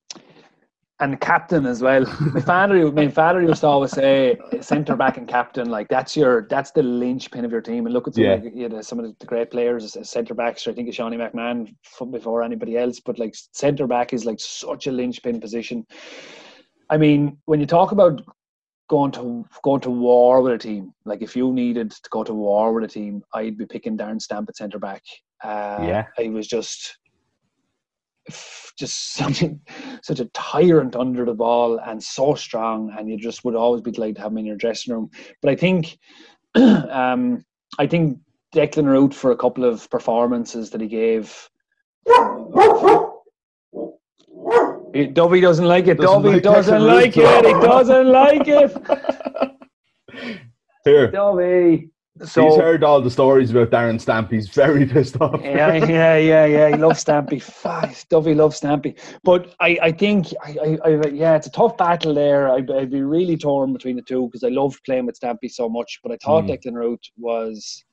And captain as well. my father, my father used to always say, centre back and captain. Like that's your that's the linchpin of your team. And look at some, yeah. like, you know, some of the great players as centre backs. I think it's Seanie McMahon before anybody else. But like centre back is like such a linchpin position I mean, when you talk about going to going to war with a team, like if you needed to go to war with a team, I'd be picking Darren Stamp at centre back. Uh, yeah, I was just just such a, such a tyrant under the ball and so strong, and you just would always be glad to have him in your dressing room. But I think, um, I think Declan Ruth for a couple of performances that he gave. Dobby doesn't like it. Doesn't Dobby like doesn't like it. He doesn't like it. Here. Dobby. So, he's heard all the stories about Darren Stampy. He's very pissed off. yeah, yeah, yeah, yeah. He loves Stampy. Dovey loves Stampy. But I, I think, I, I, I, yeah, it's a tough battle there. I'd, I'd be really torn between the two because I loved playing with Stampy so much. But I thought mm. Declan Ruth was,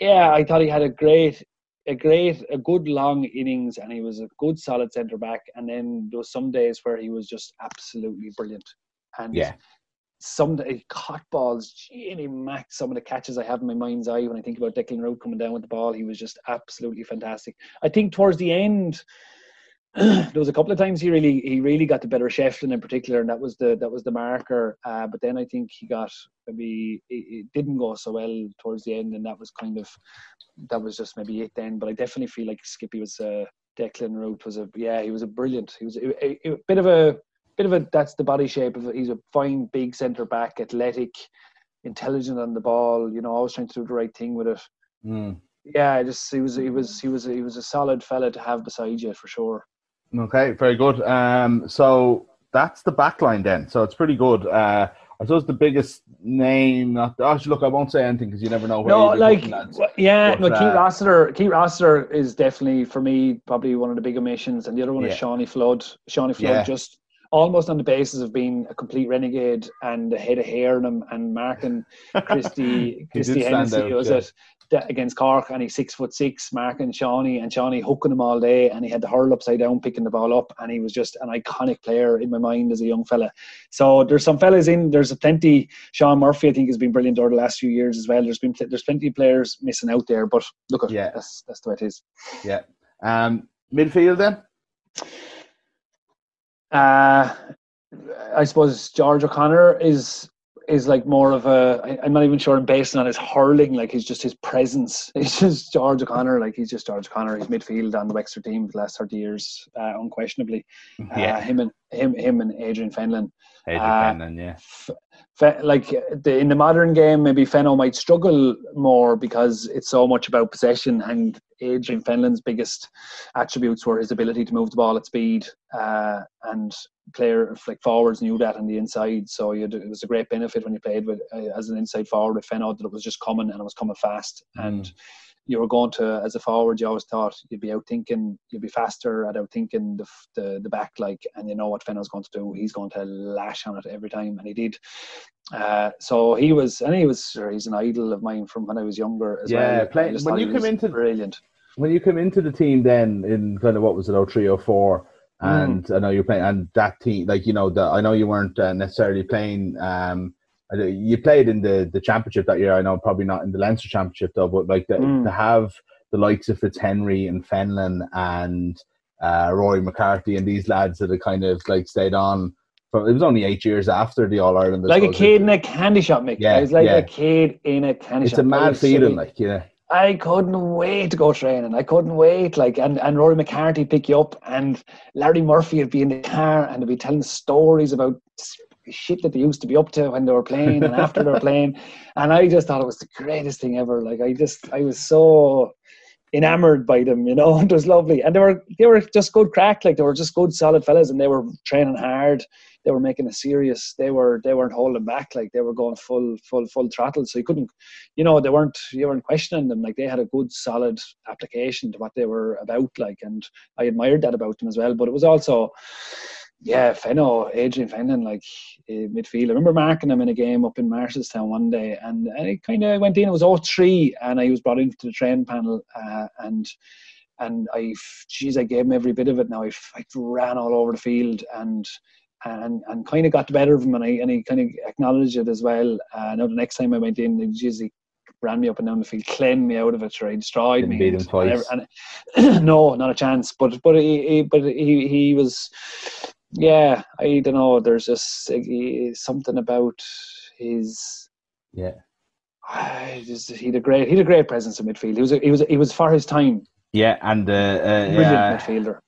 yeah, I thought he had a great a great, a good long innings, and he was a good solid centre back. And then there was some days where he was just absolutely brilliant. And yeah, some he caught balls. Maxed some of the catches I have in my mind's eye when I think about Declan Ruth coming down with the ball. He was just absolutely fantastic. I think towards the end. there was a couple of times he really he really got the better of Shefflin in particular, and that was the that was the marker. Uh, but then I think he got maybe it, it, didn't go so well towards the end, and that was kind of that was just maybe it then. But I definitely feel like Skippy was uh, Declan Ruth was a yeah he was a brilliant. He was a, a, a bit of a bit of a that's the body shape of it. He's a fine big centre back, athletic, intelligent on the ball. You know, always trying to do the right thing with it. Mm. Yeah, just he was he was he was he was a solid fella to have beside you for sure. Okay, very good. Um, so that's the back line then. So it's pretty good. Uh, I suppose the biggest name. Not actually, look, I won't say anything because you never know. no, like yeah, but, no, Keith uh, Rossiter. Keith Rossiter is definitely for me probably one of the big omissions, and the other one yeah. is Seanie Flood. Seanie Flood yeah. just almost on the basis of being a complete renegade and a head of hair in him and marking Christy Christy Hennessy was it against Cork and he's six foot six marking Seanie and Seanie hooking him all day and he had the hurl upside down picking the ball up and he was just an iconic player in my mind as a young fella. So there's some fellas in there's a plenty Sean Murphy I think has been brilliant over the last few years as well. There's been there's plenty of players missing out there but look at yeah. that's that's the way it is. Yeah. Um midfield then uh I suppose George O'Connor is is like more of a I, I'm not even sure I'm based on his hurling, like he's just his presence. He's just George O'Connor, like he's just George O'Connor. He's midfield on the Wexford team for the last thirty years, uh, unquestionably. Yeah. Uh, him and him him and Adrian Fenlon. Adrian uh, Fenlon, yeah. F- like the, in the modern game, maybe Fenno might struggle more because it's so much about possession. And Adrian Fenlon's biggest attributes were his ability to move the ball at speed, uh, and player like forwards knew that on the inside. So it was a great benefit when you played with uh, as an inside forward with Fenno that it was just coming and it was coming fast. Mm. And you were going to as a forward. You always thought you'd be out thinking, you'd be faster at out thinking the, the the back like, and you know what Fenno's going to do. He's going to lash on it every time, and he did. Uh, so he was, and he was, he's an idol of mine from when I was younger as yeah, well. Play, when you come into brilliant, when you come into the team, then in kind of what was it, 03 or 04, and mm. I know you're playing, and that team, like you know, the, I know you weren't uh, necessarily playing. Um, you played in the the championship that year. I know probably not in the Leinster championship though, but like the, mm. to have the likes of Fitzhenry and Fenlon and uh, Rory McCarthy and these lads that had kind of like stayed on. It was only eight years after the All Ireland. Like a kid in a candy shop, Mick. Yeah, I was like yeah. a kid in a candy it's shop. It's a mad feeling, like yeah. I couldn't wait to go training. I couldn't wait. Like, and, and Rory McCarthy pick you up, and Larry Murphy would be in the car and they'd be telling stories about shit that they used to be up to when they were playing and after they were playing. And I just thought it was the greatest thing ever. Like, I just, I was so enamored by them, you know. It was lovely, and they were they were just good crack. Like they were just good, solid fellas, and they were training hard they were making a serious they were they weren't holding back like they were going full full full throttle so you couldn't you know they weren't you weren't questioning them like they had a good solid application to what they were about like and I admired that about them as well but it was also yeah, Fenno, Adrian Fenlon, like uh, midfield. I remember marking him in a game up in Marshallstown one day, and, and it kind of went in. It was all 03, and I was brought into the train panel, uh, and and I, geez, I gave him every bit of it. Now I, I ran all over the field, and and and kind of got the better of him, and I and he kind of acknowledged it as well. Uh, now the next time I went in, he usually ran me up and down the field, cleaned me out of it, or he destroyed Didn't me. Beat him twice. And, and, no, not a chance. But but he, he but he he was, yeah. I don't know. There's just uh, something about his. Yeah. Just, he had a great he had a great presence in midfield. He was a, he was a, he was for his time. Yeah, and uh, uh, brilliant yeah. midfielder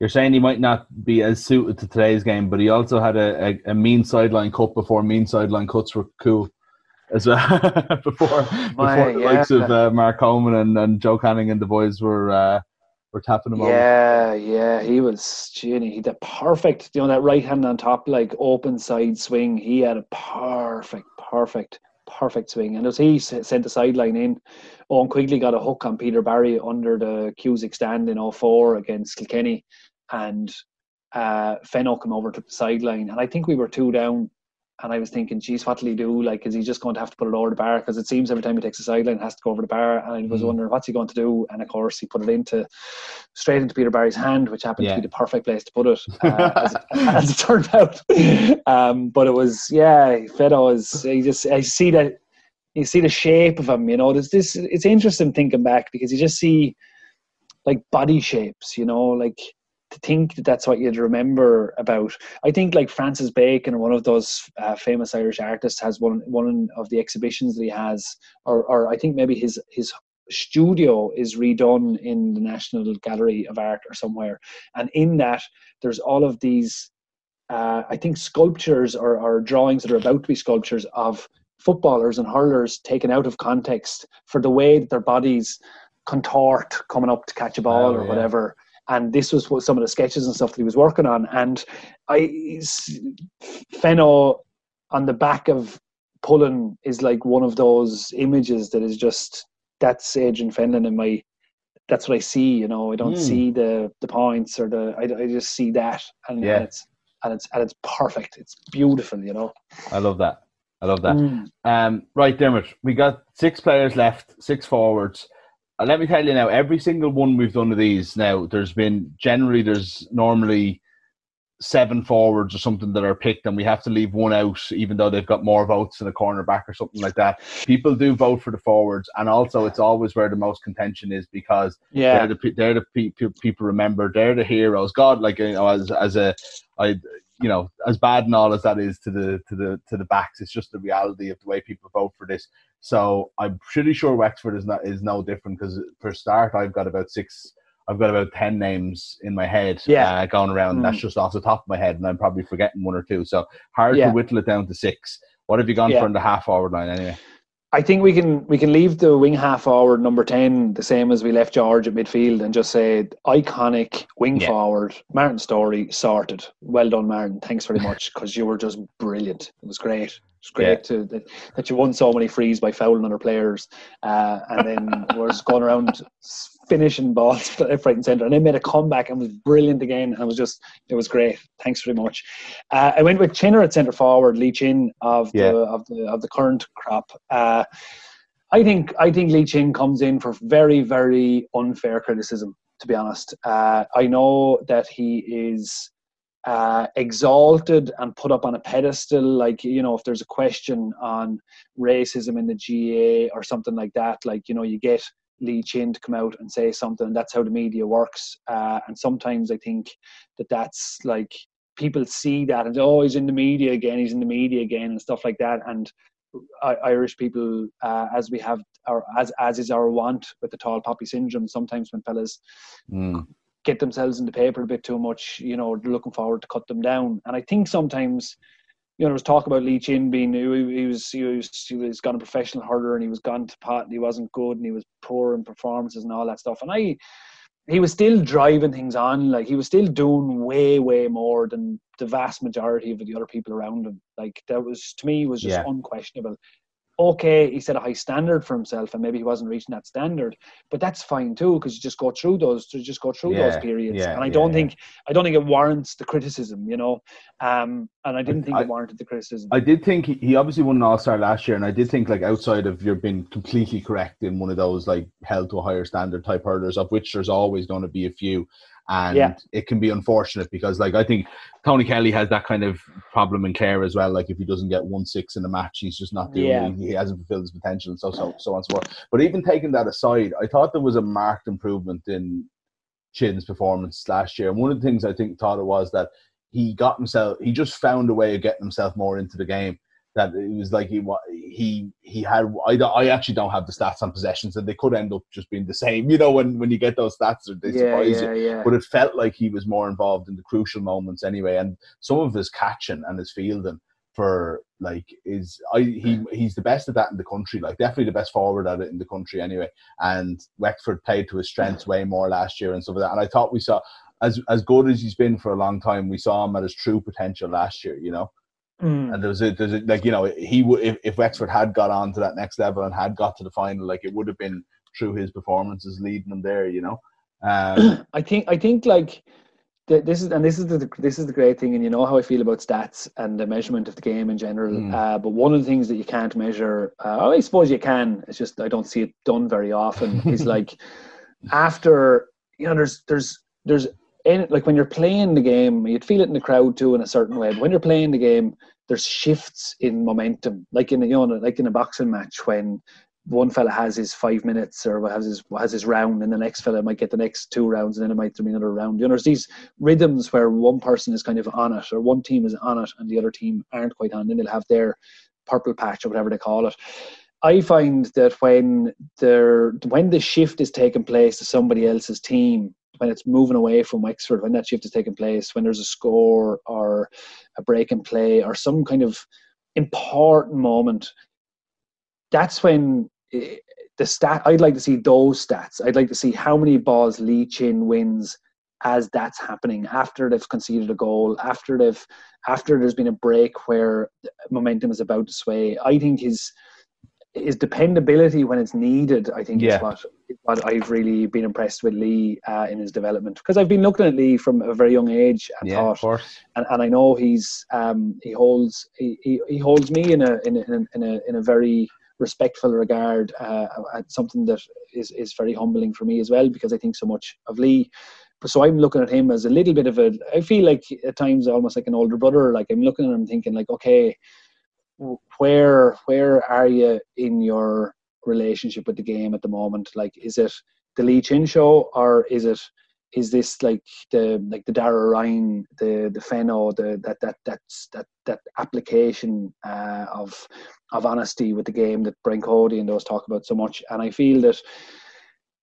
you're saying he might not be as suited to today's game, but he also had a, a, a mean sideline cut before mean sideline cuts were cool as well. before My, before the yeah. likes of uh, Mark Coleman and, and Joe Canning and the boys were were tapping him yeah. Yeah, he was. He the perfect, you know, that right hand on top, like open side swing. He had a perfect, perfect, perfect swing. And as he sent the sideline in, Owen Quigley got a hook on Peter Barry under the Cusack stand in 04 against Kilkenny, and uh, Fenno come over to the sideline, and I think we were two down. And I was thinking, geez, what'll he do? Like, is he just going to have to put it over the bar? Because it seems every time he takes a sideline, he has to go over the bar. And I was mm. wondering, what's he going to do? And of course, he put it into straight into Peter Barry's hand, which happened yeah. to be the perfect place to put it, uh, as, as, it turned out. Um, but it was, yeah, Fenno is. He just, I see that you see the shape of him. You know, there's this. It's interesting thinking back because you just see like body shapes. You know, like to think that that's what you'd remember about. I think like Francis Bacon, one of those uh, famous Irish artists, has one one of the exhibitions that he has, or or I think maybe his his studio is redone in the National Gallery of Art or somewhere, and in that there's all of these. Uh, I think sculptures or, or drawings that are about to be sculptures of footballers and hurlers taken out of context for the way that their bodies contort coming up to catch a ball oh, or yeah. whatever. And this was what some of the sketches and stuff that he was working on. And I, Fenno on the back of pulling is like one of those images that is just that's Adrian Fenlon in my that's what I see, you know. I don't mm. see the the points or the I, I just see that and, yeah. and it's and it's and it's perfect. It's beautiful, you know. I love that. I love that. Mm. Um, right, Dermot, we got six players left, six forwards. Let me tell you now, every single one we've done of these now, there's been generally there's normally seven forwards or something that are picked, and we have to leave one out, even though they've got more votes in a cornerback or something like that. People do vote for the forwards, and also it's always where the most contention is because yeah, they're the, they're the pe- people remember they're the heroes. God, like you know, as as a I you know, as bad and all as that is to the to the to the backs, it's just the reality of the way people vote for this. So I'm pretty sure Wexford is not is no different because for start, I've got about six. I've got about ten names in my head, yeah, uh, going around. Mm. That's just off the top of my head, and I'm probably forgetting one or two. So hard yeah. to whittle it down to six. What have you gone yeah. for in the half forward line anyway? I think we can we can leave the wing half forward number ten the same as we left George at midfield and just say iconic wing yeah. forward Martin Storey sorted. Well done, Martin. Thanks very much because you were just brilliant. It was great. It's great yeah. to that, that, you won so many frees by fouling other players, uh, and then was going around finishing balls left, right, and centre, and then made a comeback and was brilliant again. And it was just it was great. Thanks very much. Uh, I went with Chinner at centre forward, Lee Chin of the yeah. of the of the current crop. Uh, I think I think Lee Chin comes in for very very unfair criticism. To be honest, uh, I know that he is uh, exalted and put up on a pedestal. Like, you know, if there's a question on racism in the GAA or something like that, like, you know, you get Lee Chin to come out and say something. That's how the media works. Uh, and sometimes I think that that's like people see that and oh, he's in the media again, he's in the media again, and stuff like that. And Irish people, uh, as we have, our, as as is our want with the tall poppy syndrome, sometimes when fellas mm get themselves in the paper a bit too much, you know, they're looking forward to cut them down. And I think sometimes, you know, there was talk about Lee Chin being he, he was he was he was gone a professional hurler and he was gone to pot and he wasn't good and he was poor in performances and all that stuff. And I he was still driving things on, like he was still doing way, way more than the vast majority of the other people around him. Like that was to me was just yeah. unquestionable okay, he set a high standard for himself, and maybe he wasn't reaching that standard, but that's fine too because you just go through those, to just go through yeah, those periods, yeah, and I don't yeah, think I don't think it warrants the criticism, you know, um, and I didn't think I, it warranted the criticism. I did think he, he obviously won an All Star last year, and I did think like outside of you're being completely correct in one of those like held to a higher standard type hurdles, of which there's always going to be a few and yeah. it can be unfortunate because like I think Tony Kelly has that kind of problem in Clare as well. Like if he doesn't get one six in a match, he's just not doing. Yeah. He, he hasn't fulfilled his potential, and so so so on and so forth. But even taking that aside, I thought there was a marked improvement in Chin's performance last year. And one of the things I think thought it was that he got himself. He just found a way of getting himself more into the game that it was like he he he had I, I actually don't have the stats on possessions and they could end up just being the same you know when when you get those stats they yeah, surprise yeah, you yeah. but it felt like he was more involved in the crucial moments anyway and some of his catching and his fielding for like is I he he's the best at that in the country like definitely the best forward at it in the country anyway and Wexford played to his strengths way more last year and stuff like that and I thought we saw as as good as he's been for a long time we saw him at his true potential last year you know Mm. And there's a, there's a, like you know he would if, if Wexford had got on to that next level and had got to the final, like it would have been through his performances leading them there. You know, um, I think I think like this is and this is the this is the great thing, and you know how I feel about stats and the measurement of the game in general. Mm. Uh, but one of the things that you can't measure, uh, I suppose you can. It's just I don't see it done very often. is like after you know there's there's there's in, like when you're playing the game, you'd feel it in the crowd too in a certain way. But when you're playing the game, there's shifts in momentum, like in you know, like in a boxing match when one fella has his five minutes or has his has his round, and the next fella might get the next two rounds, and then it might be another round. You know, there's these rhythms where one person is kind of on it, or one team is on it, and the other team aren't quite on. Then they'll have their purple patch or whatever they call it. I find that when there when the shift is taking place to somebody else's team, when it's moving away from Wexford, when that shift is taking place, when there's a score or a break in play or some kind of important moment, that's when eh, the stat. I'd like to see those stats. I'd like to see how many balls Lee Chin wins as that's happening after they've conceded a goal, after they've after there's been a break where momentum is about to sway. I think his his dependability when it's needed, I think, yeah. is what what I've really been impressed with Lee uh, in his development because I've been looking at Lee from a very young age and yeah, thought, and, and I know he's um, he holds he, he, he holds me in a in a, in a in a very respectful regard uh, at something that is is very humbling for me as well because I think so much of Lee. So I'm looking at him as a little bit of a. I feel like at times almost like an older brother. Like I'm looking at him thinking like, okay, where where are you in your relationship with the game at the moment? Like, is it the Lee Chin show, or is it is this like the like the Dara Ryan, the the Fenno, the that that that's that that application uh, of of honesty with the game that Brian Cody and those talk about so much? And I feel that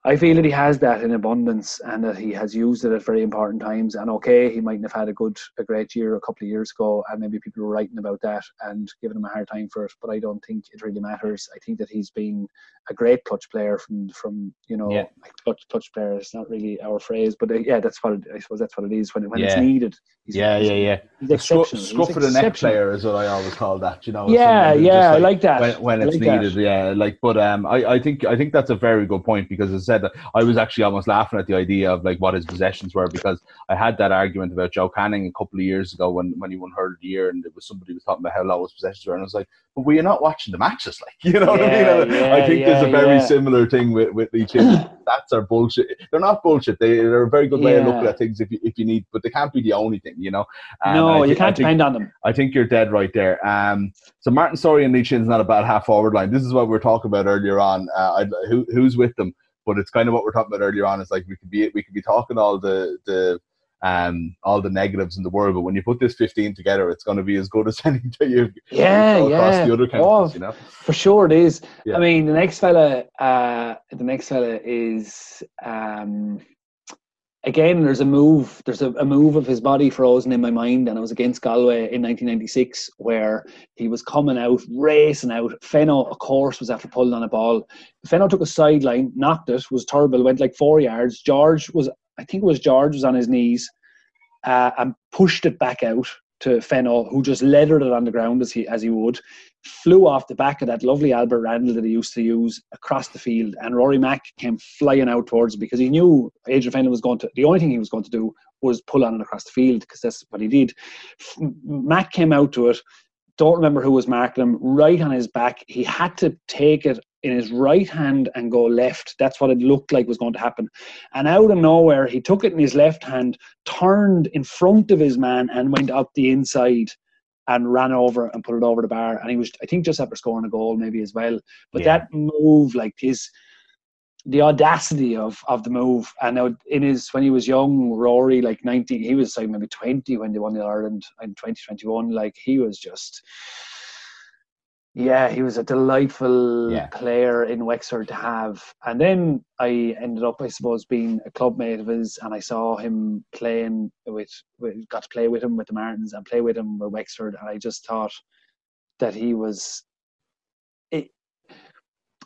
I feel that he has that in abundance and that he has used it at very important times. And okay, he mightn't have had a good, a great year a couple of years ago, and maybe people were writing about that and giving him a hard time for it. But I don't think it really matters. I think that he's been a great clutch player from, from you know, Yeah. clutch, clutch player. It's not really our phrase, but uh, yeah, that's what it, I suppose that's what it is when when it's needed. Yeah, yeah, yeah. The scru-. Scruff of the neck player is what I always call that. You know. Yeah, yeah, just, I like that. when, when it's like that. needed. Yeah, like, but um, I, I think I think that's a very good point because I said that I was actually almost laughing at the idea of like what his possessions were because I had that argument about Joe Canning a couple of years ago when when he won Hurl of the Year and it was somebody was talking about how low his possessions were and I was like, but were you not watching the matches? Like, you know what I mean? yeah, I think there's a very yeah. similar thing with with each other. That's our bullshit. They're not bullshit. They, they're a very good way of looking at things if you, if you need, but they can't be the only thing, you know. Um, no, I you can't think- depend on them. I think you're dead right there. Um, so Martin Storey and Lee is not a bad half forward line. This is what we were talking about earlier on. Uh, who, who's with them? But it's kind of what we're talking about earlier on. Is like we could be we could be talking all the the um all the negatives in the world, but when you put this 15 together, it's going to be as good as anything that you Yeah, you across yeah. the other Oh, counties. You know, For sure, it is. Yeah. I mean, the next fella, uh, the next fella is um, again. There's a move. There's a, a move of his body frozen in my mind, and it was against Galway in 1996, where he was coming out, racing out. Fenno, of course, was after pulling on a ball. Fenno took a sideline, knocked it, was terrible, went like four yards. George was, I think it was George, was on his knees, uh, and pushed it back out to Fenno, who just leathered it on the ground as he as he would flew off the back of that lovely Albert Randall that he used to use across the field, and Rory Mack came flying out towards because he knew Adrian Fenlon was going to. The only thing he was going to do was pull on it across the field because that's what he did. Mack came out to it. Don't remember who was marking him. Right on his back, he had to take it in his right hand and go left. That's what it looked like was going to happen. And out of nowhere, he took it in his left hand, turned in front of his man, and went up the inside and ran over and put it over the bar. And he was, I think, just after scoring a goal, maybe as well. But Yeah. that move, like his, the audacity of of the move, and now in his when he was young, Rory, like nineteen, he was like maybe twenty when they won the Ireland in twenty twenty one. Like he was just. Yeah, he was a delightful Yeah. player in Wexford to have. And then I ended up, I suppose, being a clubmate of his, and I saw him playing with, with got to play with him with the Martins and play with him with Wexford, and I just thought that he was, it,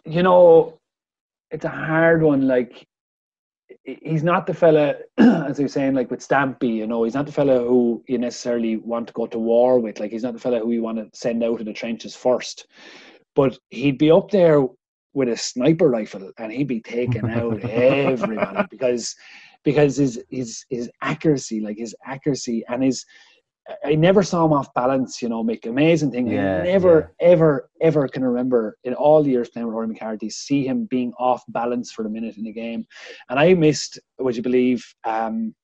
you know, it's a hard one. Like he's not the fella, as I was saying, like with Stampy, you know, he's not the fella who you necessarily want to go to war with. Like he's not the fella who you want to send out of the trenches first. But he'd be up there with a sniper rifle and he'd be taking out everybody because because his his his accuracy, like his accuracy and his I never saw him off balance, you know, make amazing things. Yeah, I never, ever, ever can remember in all the years playing with Rory McCarthy see him being off balance for a minute in a game. And I missed, would you believe, um,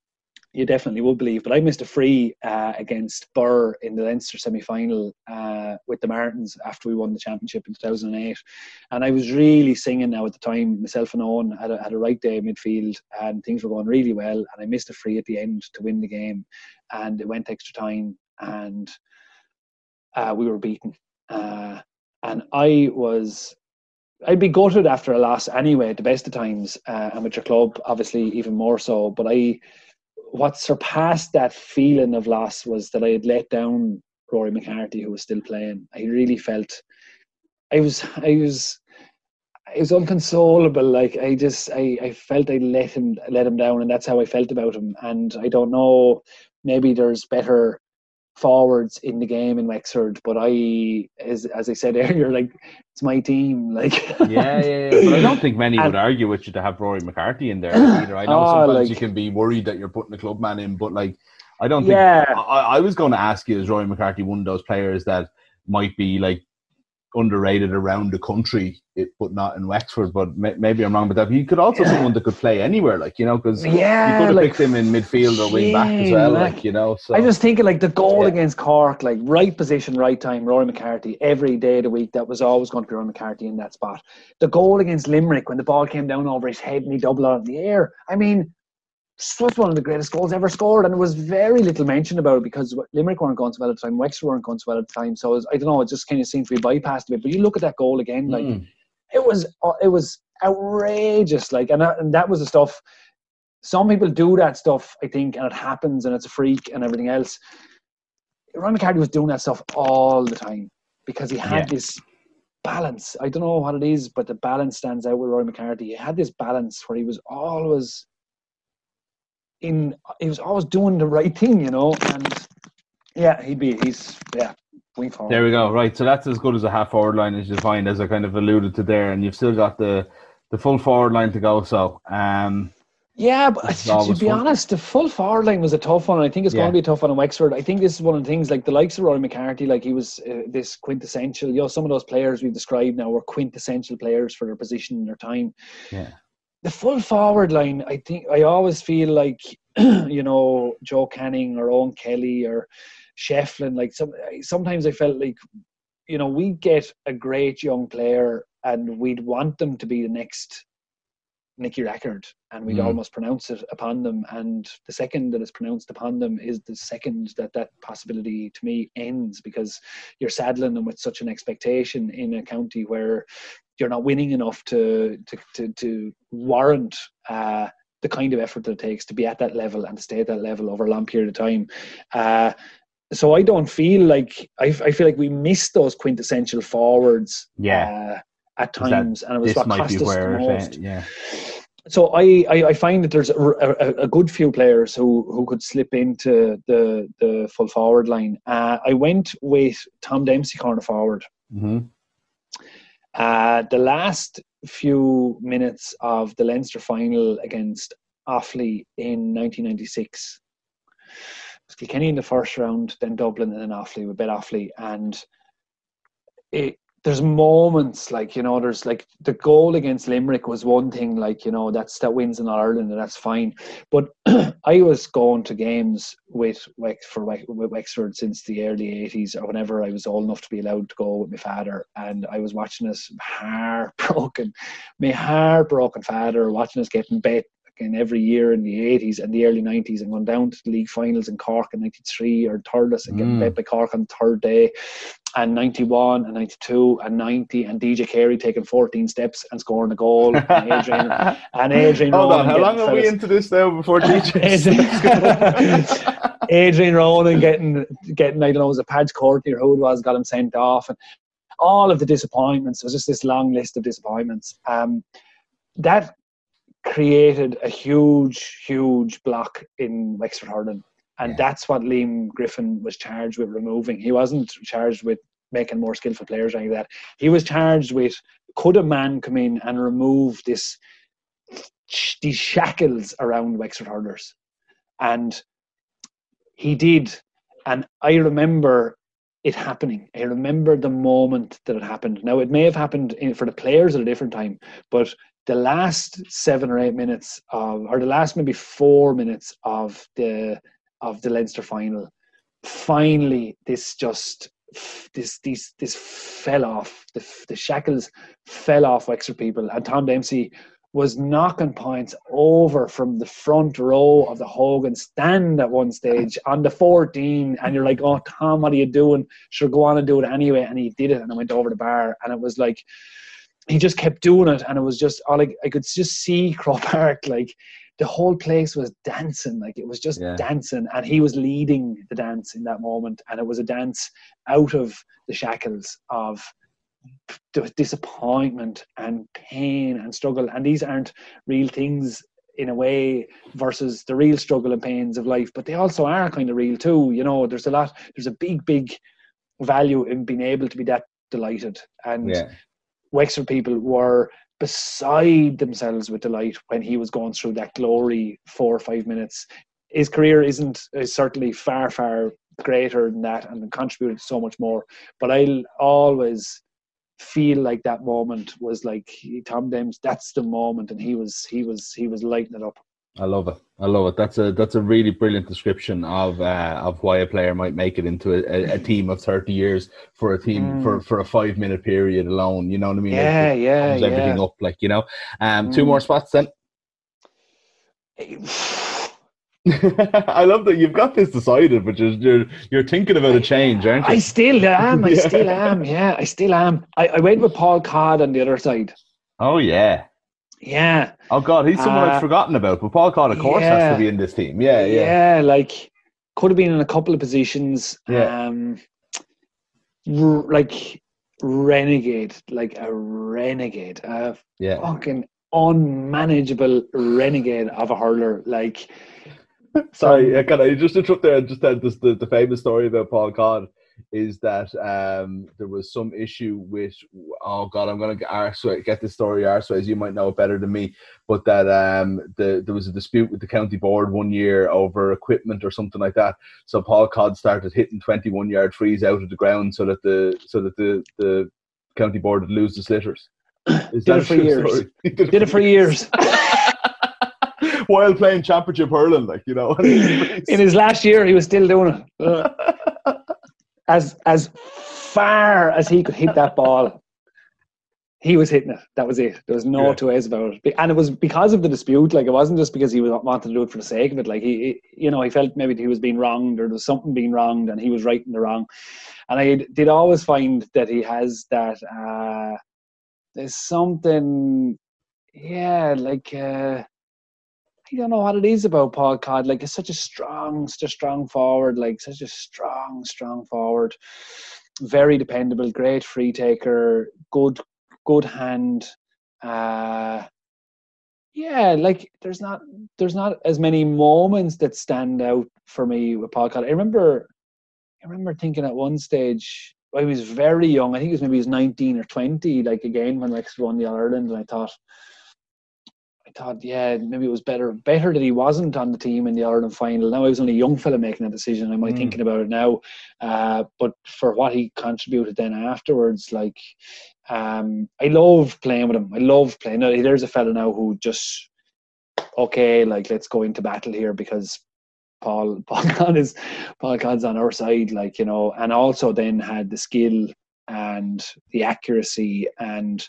you definitely would believe, but I missed a free uh, against Birr in the Leinster semi final uh, with the Martins after we won the championship in 2008. And I was really singing now at the time. Myself and Owen had a, had a right day midfield, and things were going really well. And I missed a free at the end to win the game, and it went extra time, and uh, we were beaten. Uh, and I was I'd be gutted after a loss anyway, at the best of times, uh, your club, obviously, even more so. But I, what surpassed that feeling of loss was that I had let down Rory McCarthy, who was still playing. I really felt, I was, I was, I was unconsolable. Like I just, I, I felt I let him, let him down, and that's how I felt about him. And I don't know, maybe there's better forwards in the game in Wexford, but I, as as I said earlier, like it's my team. Like yeah, yeah, yeah. But I don't think many And- would argue with you to have Rory McCarthy in there either. I know Oh, sometimes like- you can be worried that you're putting a club man in, but like, I don't think. yeah, I, I was going to ask you, is Rory McCarthy one of those players that might be like underrated around the country, it, but not in Wexford? But may, maybe I'm wrong with that. You could also Yeah. someone that could play anywhere, like you know, because yeah, you could have like, picked him in midfield or wing back as well, like, like you know. So I just thinking like the goal Yeah. against Cork, like right position, right time, Rory McCarthy, every day of the week, that was always going to be Rory McCarthy in that spot. The goal against Limerick when the ball came down over his head and he doubled out of the air. I mean, was one of the greatest goals ever scored, and there was very little mention about it because Limerick weren't going so well at the time, Wexford weren't going so well at the time. So it was, I don't know, it just kind of seemed to be bypassed a bit. But you look at that goal again, like Mm. it was uh, it was outrageous. Like, and that, and that was the stuff. Some people do that stuff, I think, and it happens, and it's a freak and everything else. Rory McCarthy was doing that stuff all the time because he had yeah. this balance. I don't know what it is, but the balance stands out with Rory McCarthy. He had this balance where he was always in. He was always doing the right thing, you know, and yeah, he'd be. He's yeah. There we go. Right, so that's as good as a half forward line as you find, as I kind of alluded to there, and you've still got the the full forward line to go. So, um, yeah, but to be fun. honest, the full forward line was a tough one. I think it's yeah. going to be a tough one in Wexford. I think this is one of the things, like the likes of Rory McCarthy, like he was uh, this quintessential. You know, some of those players we've described now were quintessential players for their position and their time. Yeah. The full forward line, I think, I always feel like, you know, Joe Canning or Eoin Kelly or Shefflin. Like some sometimes I felt like you know we get a great young player and we'd want them to be the next Nicky Rackard and we'd mm. almost pronounce it upon them. And the second that it's pronounced upon them is the second that that possibility to me ends because you're saddling them with such an expectation in a county where you're not winning enough to to to, to warrant uh, the kind of effort that it takes to be at that level and to stay at that level over a long period of time. Uh, so I don't feel like I, I feel like we missed those quintessential forwards. Yeah. Uh, at times, and it was what cost us the most. yeah. So I, I, I, find that there's a, a, a, good few players who, who could slip into the the full forward line. Uh, I went with Tom Dempsey corner forward. Mm-hmm. Uh, the last few minutes of the Leinster final against Offaly in 1996 Kilkenny in the first round, then Dublin, and then Offaly. We bet Offaly, and it, there's moments like you know, there's like the goal against Limerick was one thing, like you know, that's that wins in Ireland, and that's fine. But I was going to games with for with Wexford since the early '80s, or whenever I was old enough to be allowed to go with my father, and I was watching us heartbroken, my heartbroken father watching us getting bet in every year in the 80s and the early 90s and going down to the league finals in Cork in 93 or Thurles and getting mm. bet by Cork on the third day and 91 and 92 and 90 and DJ Carey taking 14 steps and scoring a goal and Adrian and Adrian Hold on, how long are we into this now before DJ Adrian Ronan getting getting I don't know was a Padge Courtney or who it was got him sent off and all of the disappointments it was just this long list of disappointments um, that created a huge, huge block in Wexford hurling. And yeah. that's what Liam Griffin was charged with removing. He wasn't charged with making more skillful players or anything like that. He was charged with could a man come in and remove this these shackles around Wexford hurlers? And he did. And I remember it happening. I remember the moment that it happened. Now, it may have happened in, for the players at a different time, but the last seven or eight minutes of, or the last maybe four minutes of the of the Leinster final, finally this just this this this fell off. The the shackles fell off Wexford people, and Tom Dempsey was knocking points over from the front row of the Hogan stand at one stage on the 14 and you're like oh Tom what are you doing sure go on and do it anyway and he did it and I went over the bar and it was like he just kept doing it, and it was just all like I could just see Croke Park like the whole place was dancing, like it was just yeah. dancing, and he was leading the dance in that moment, and it was a dance out of the shackles of disappointment and pain and struggle, and these aren't real things in a way versus the real struggle and pains of life, but they also are kind of real too. You know, there's a lot, there's a big, big value in being able to be that delighted and yeah. Wexford people were beside themselves with delight when he was going through that glory four or five minutes. His career isn't is certainly far, far greater than that and contributed so much more. But I'll always feel like that moment was like Tom Dems. That's the moment, and he was he was he was lighting it up. I love it. I love it. That's a that's a really brilliant description of uh, of why a player might make it into a, a team of thirty years for a team mm. for, for a five minute period alone. You know what I mean? Yeah, it, it yeah, yeah. Everything up, like you know. Um, mm. two more spots then. I love that you've got this decided, but you're you're, you're thinking about a change, aren't you? I still am. I yeah. still am. Yeah, I still am. I, I went with Paul Codd on the other side. Oh yeah. Yeah. Oh God, he's someone Uh, I've forgotten about. But Paul Codd, of course, has to be in this team. Yeah, yeah. Yeah, like could have been in a couple of positions. Yeah. Um, like renegade, like a renegade, a Yeah. fucking unmanageable renegade of a hurler. Like, Sorry, can I just interrupt there and just tell this, the, the famous story about Paul Codd is that um, there was some issue with oh god I'm gonna get get this story arseways you might know it better than me but that um, the, there was a dispute with the county board one year over equipment or something like that so Paul Codd started hitting 21 yard trees out of the ground so that the so that the, the county board would lose the sliotars is Did that it a for years. did it for years. while playing championship hurling like you know in his last year, he was still doing it. As as far as he could hit that ball, he was hitting it. That was it. There was no Yeah. two ways about it. And it was because of the dispute. Like it wasn't just because he was wanted to do it for the sake of it. Like he, he- you know, he felt maybe he was being wronged or there was something being wronged, and he was right in the wrong. And I did always find that he has that. Uh, there's something, yeah, like. Uh, I don't know what it is about Paul Codd. Like, it's such a strong, such a strong forward. Like, such a strong, strong forward. Very dependable, great free taker, good, good hand. Uh, yeah, like there's not there's not as many moments that stand out for me with Paul Codd. I remember, I remember thinking at one stage. I was very young. I think it was maybe he was 19 or 20. Like again when Wexford won the All Ireland, and I thought, I thought, yeah, maybe it was better better that he wasn't on the team in the Ireland final. Now I was only a young fella making that decision. Am I Mm. thinking about it now? Uh, but for what he contributed then afterwards, like um, I love playing with him. I love playing. Now, There's a fella now who just okay, like let's go into battle here because Paul Paul is Paul Con's on our side, like you know, and also then had the skill and the accuracy and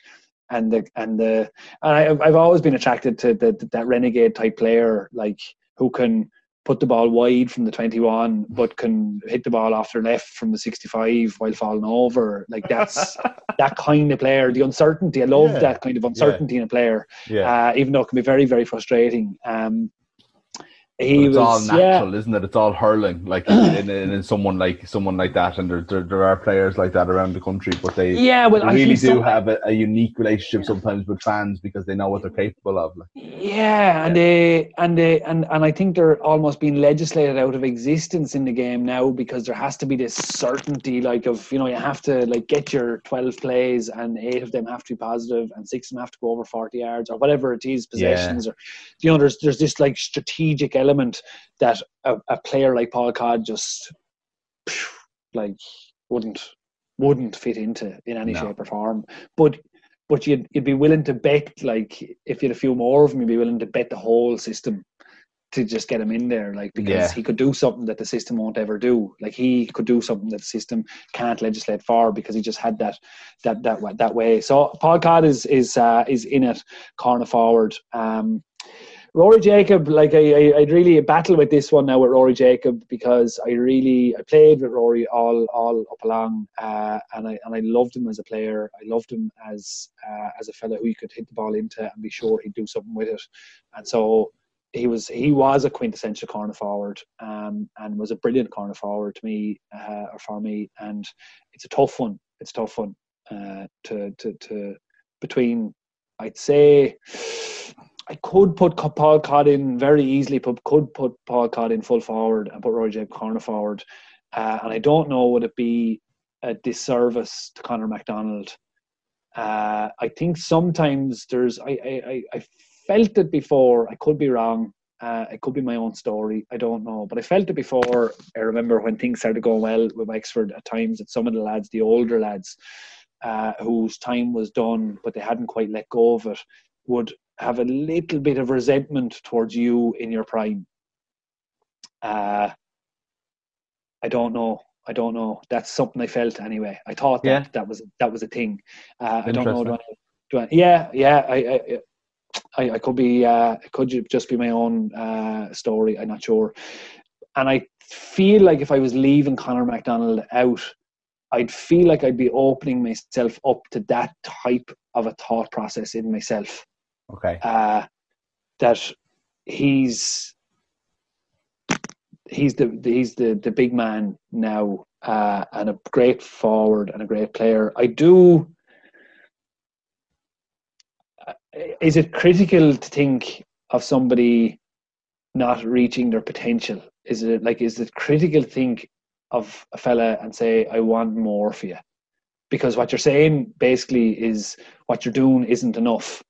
and the and the and I, I've always been attracted to the, that renegade type player, like who can put the ball wide from the 21, but can hit the ball off their left from the 65 while falling over. Like that's that kind of player. The uncertainty, I love Yeah. that kind of uncertainty in a player, yeah uh, even though it can be very, very frustrating. Um, he But it's was, all yeah, natural, isn't it? It's all hurling, like in, in, in someone like someone like that, and there, there there are players like that around the country, but they, yeah. Well, they really do have a, a unique relationship sometimes with fans because they know what they're capable of. Like. Yeah, and they uh, and they and and I think they're almost being legislated out of existence in the game now because there has to be this certainty, like of you know you have to like get your twelve plays and eight of them have to be positive and six of them have to go over forty yards or whatever it is possessions or you know there's there's this like strategic element that a, a player like Paul Codd just like wouldn't wouldn't fit into in any No. shape or form, but but you'd you'd be willing to bet like if you had a few more of them, you'd be willing to bet the whole system to just get him in there, like because Yeah. he could do something that the system won't ever do. Like he could do something that the system can't legislate for because he just had that that that that way. So Paul Codd is is uh, is in it corner forward. Um, Rory Jacob, like I, I, I'd really battle with this one now with Rory Jacob because I really I played with Rory all all up along, uh, and I and I loved him as a player. I loved him as uh, as a fellow who you could hit the ball into and be sure he'd do something with it. And so he was he was a quintessential corner forward, um, and was a brilliant corner forward to me uh, or for me. And it's a tough one. It's a tough one uh, to to to between. I'd say. I could put Paul Codd in very easily, but could put Paul Codd in full forward and put Rory Jacob corner forward. Uh, and I don't know would it be a disservice to Conor McDonald. Uh, I think sometimes there's I, I, I- I felt it before. I could be wrong. Uh, it could be my own story. I don't know, but I felt it before. I remember when things started going well with Wexford at times that some of the lads, the older lads, uh, whose time was done but they hadn't quite let go of it, would have a little bit of resentment towards you in your prime. Uh, I don't know. I don't know. That's something I felt anyway. I thought that Yeah. that was that was a thing. Uh, I don't know. Do I, do I, yeah, yeah. I, I, I, I could be. Uh, it could just be my own uh, story. I'm not sure. And I feel like if I was leaving Conor McDonald out, I'd feel like I'd be opening myself up to that type of a thought process in myself Okay. Uh, that he's he's the he's the the big man now uh, and a great forward and a great player. I do. Uh, is it critical to think of somebody not reaching their potential? Is it like is it critical to think of a fella and say, "I want more for you"? Because what you're saying basically is what you're doing isn't enough,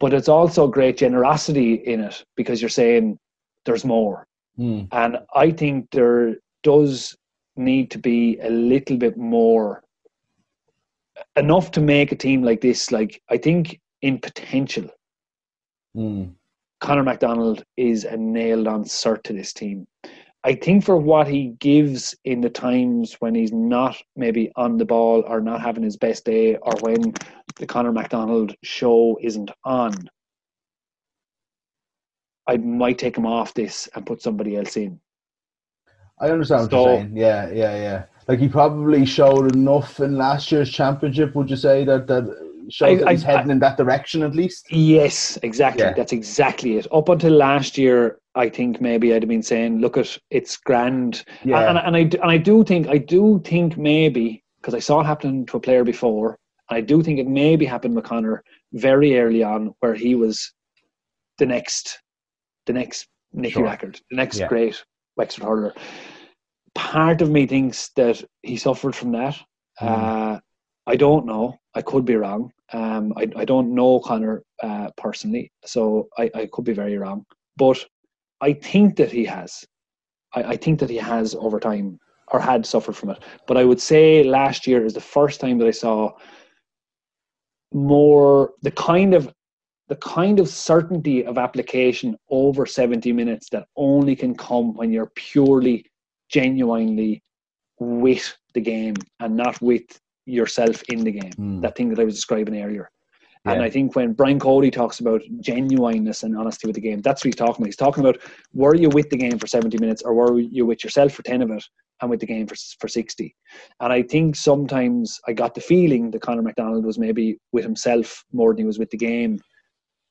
but it's also great generosity in it because you're saying there's more. Mm. And I think there does need to be a little bit more enough to make a team like this. Like I think in potential, Mm. Conor McDonald is a nailed on cert to this team. I think for what he gives in the times when he's not maybe on the ball or not having his best day or when the Conor McDonald show isn't on, I might take him off this and put somebody else in. I understand what So- you're saying. Yeah, yeah, yeah. Like he probably showed enough in last year's championship. Would you say that that shows I- that he's I- heading in that direction at least? Yes, exactly. Yeah. That's exactly it. Up until last year, I think maybe I'd have been saying, "Look, at it's grand," Yeah. and, and I and I do think I do think maybe because I saw it happen to a player before. I do think it maybe happened with Conor very early on, where he was the next, the next Nicky Sure. Rackard, the next Yeah. great Wexford hurler. Part of me thinks that he suffered from that. Mm. Uh, I don't know. I could be wrong. Um, I, I don't know Connor uh, personally, so I, I could be very wrong. But I think that he has. I, I think that he has over time or had suffered from it. But I would say last year is the first time that I saw more the kind of the kind of certainty of application over 70 minutes that only can come when you're purely genuinely with the game and not with yourself in the game Mm. that thing that i was describing earlier and Yeah. i think when brian cody talks about genuineness and honesty with the game that's what he's talking about he's talking about were you with the game for 70 minutes or were you with yourself for 10 of it and with the game for, for 60 and i think sometimes i got the feeling that conor mcdonald was maybe with himself more than he was with the game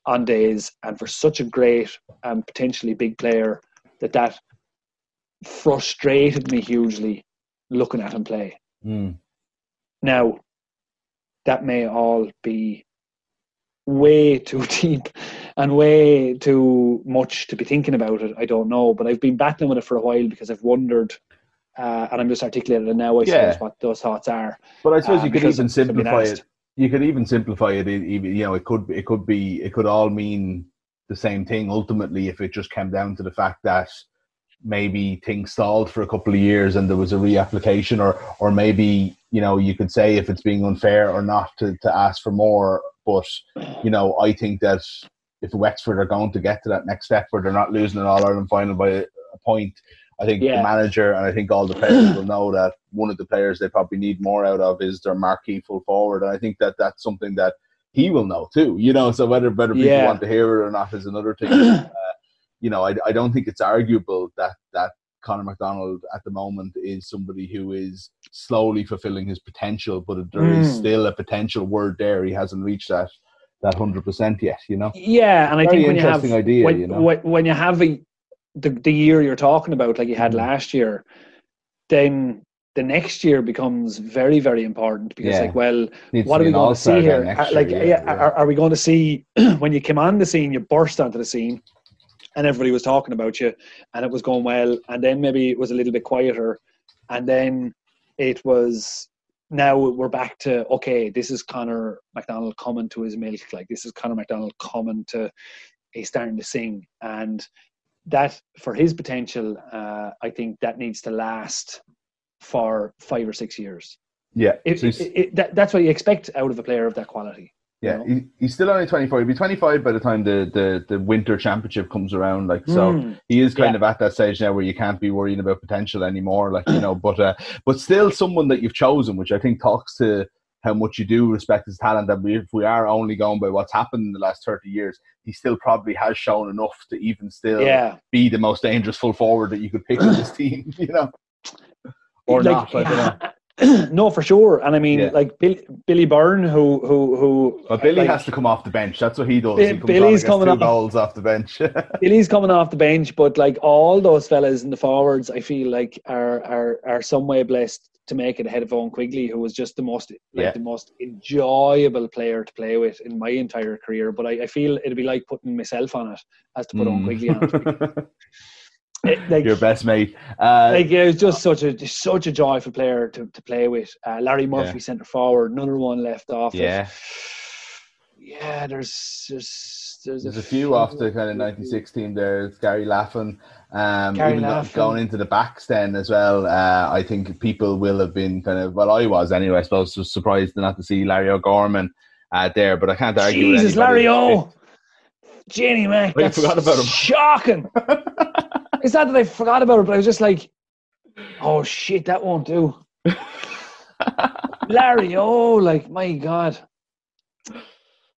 on days and for such a great and potentially big player that that frustrated me hugely looking at him play Mm. now that may all be way too deep and way too much to be thinking about it i don't know but i've been battling with it for a while because i've wondered uh, and i'm just articulating it now i Yeah. suppose what those thoughts are But I suppose uh, you could even simplify it. You could even simplify it. Even you know, it could it could be it could all mean the same thing ultimately if it just came down to the fact that maybe things stalled for a couple of years and there was a reapplication, or or maybe you know you could say if it's being unfair or not to to ask for more. But you know, I think that if Wexford are going to get to that next step where they're not losing an All Ireland final by a, a point, I think Yeah. the manager and I think all the players will know that one of the players they probably need more out of is their marquee full forward. And I think that that's something that he will know too. You know, so whether whether people Yeah. want to hear it or not is another thing. uh, you know, I, I don't think it's arguable that that Conor McDonald at the moment is somebody who is slowly fulfilling his potential, but there is Mm. still a potential word there. He hasn't reached that that hundred percent yet. You know, yeah and i Very think when you have interesting idea, when, you know. when, you have a, the, the year you're talking about like you had Mm. last year then the next year becomes very very important because Yeah. like well Needs what are we going to see here? Uh, like, year, yeah, yeah, Are, are we going to see when you came on the scene, you burst onto the scene, and everybody was talking about you, and it was going well, and then maybe it was a little bit quieter, and then it was now we're back to okay, this is Conor McDonald coming to his milk, like this is Conor McDonald coming to, he's starting to sing, and that for his potential, uh, I think that needs to last for five or six years. yeah. It, So it, it, that, that's what you expect out of a player of that quality. Yeah, he, he's still only 24. He'll be 25 by the time the, the, the winter championship comes around. Like, so Mm, he is kind Yeah. of at that stage now where you can't be worrying about potential anymore. Like, you know, but, uh, but still someone that you've chosen, which I think talks to how much you do respect his talent. That we, if we are only going by what's happened in the last 30 years, he still probably has shown enough to even still yeah, be the most dangerous full forward that you could pick in this team, you know? Or Like, not, know. no, for sure. And I mean, Yeah. like Bill, Billy Byrne, who who who. But Billy like, has to come off the bench. That's what he does. He Billy's on coming off. goals off the bench. Billy's coming off the bench, but like all those fellas in the forwards, I feel like are are are some way blessed to make it ahead of Eoin Quigley, who was just the most like Yeah. the most enjoyable player to play with in my entire career. But I, I feel it'd be like putting myself on it as to put Eoin Quigley on it. It- like, Your best mate. Uh, like it was just such a just such a joyful player to, to play with. Uh, Larry Murphy Yeah. centre forward, another one left off. yeah. yeah. There's there's there's, There's a few off the kind of 96 team there. It's Gary Laffan. Um, Gary even Laffan. going into the backs then as well. Uh, I think people will have been kind of, well, I was anyway, I suppose, was surprised not to see Larry O'Gorman uh, there, but I can't argue with Jesus. Larry O. Jenny Mac. I forgot about him. Shocking. it's not that I forgot about it, but I was just like, oh shit, that won't do. Larry oh, like, my God.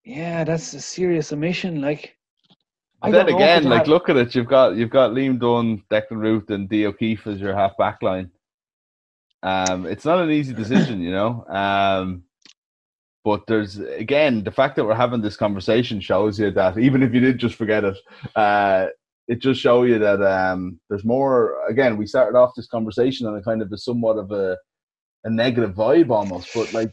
Yeah, that's a serious omission. Like, I then again, like look at it. You've got you've got Liam Dunne, Declan Ruth, and Dee O'Keeffe as your half back line. Um, it's not an easy decision, you know. Um, but there's again the fact that we're having this conversation shows you that even if you did just forget it, uh, it just show you that um, there's more. Again, we started off this conversation on a kind of a somewhat of a a negative vibe almost, but like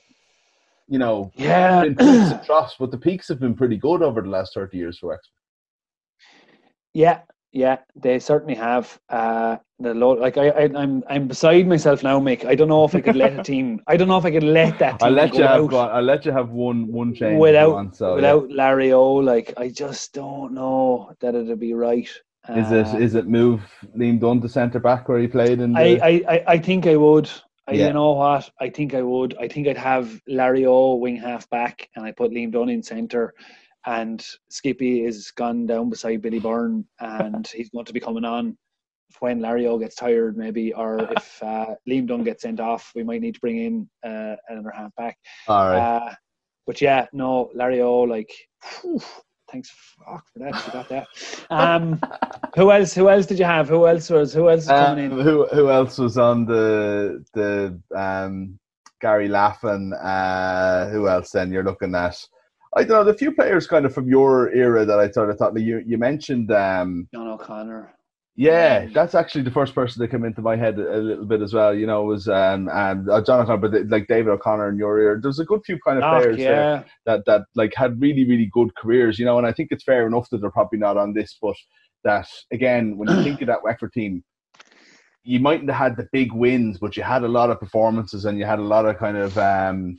you know, yeah, been peaks and troughs, but the peaks have been pretty good over the last thirty years for Wexford. Yeah, yeah, they certainly have. Uh, the lo- like I, I, I'm, I'm beside myself now, Mick. I don't know if I could let a team. I don't know if I could let that team I'll let you have I'll let you have one one change without want, so, yeah. without Larry O. Like I just don't know that it'd be right. Is Uh, it is it move Liam Dunne to centre back where he played I, I, I, I think I would. I, Yeah. You know what? I think I would. I think I'd have Larry O wing half back, and I put Liam Dunne in centre, and Skippy is gone down beside Billy Byrne, and he's going to be coming on when Larry O gets tired, maybe, or if uh, Liam Dunne gets sent off, we might need to bring in uh, another half back. all right. Uh, but yeah, no, Larry O, like, whew, thanks fuck for that. You got that. Um, who else? Who else did you have? Who else was? Who else is coming Um, in? who who else was on the the um, Gary Laffan? Uh, who else? Then you're looking at. I don't know the few players kind of from your era that I sort of thought. like, You you mentioned. Um, John O'Connor. Yeah, that's actually the first person that came into my head a, a little bit as well. You know, was um and uh, O'Connor, but like David O'Connor in your ear. There's a good few kind of players there that that like had really really good careers. You know, and I think it's fair enough that they're probably not on this, but that again, when you think of that Wexford team, you mightn't have had the big wins, but you had a lot of performances and you had a lot of kind of um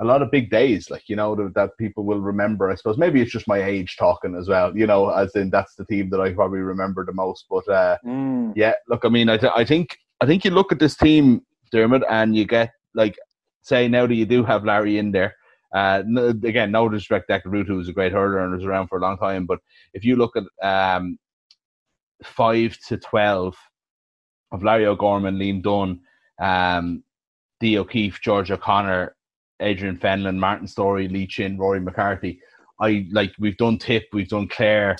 a lot of big days, like you know that, that people will remember. I suppose maybe it's just my age talking as well. You know, as in that's the team that I probably remember the most. But uh, Mm. yeah, look, I mean, I, th- I think I think you look at this team, Dermot, and you get like say now that you do have Larry in there. Uh, no, again, no disrespect, Ruth, who was a great hurler and was around for a long time. But if you look at um, five to twelve of Larry O'Gorman, Liam Dunne, um, Dee O'Keeffe, George O'Connor, Adrian Fenlon, Martin Storey, Lee Chin, Rory McCarthy. I like we've done Tip, we've done Clare,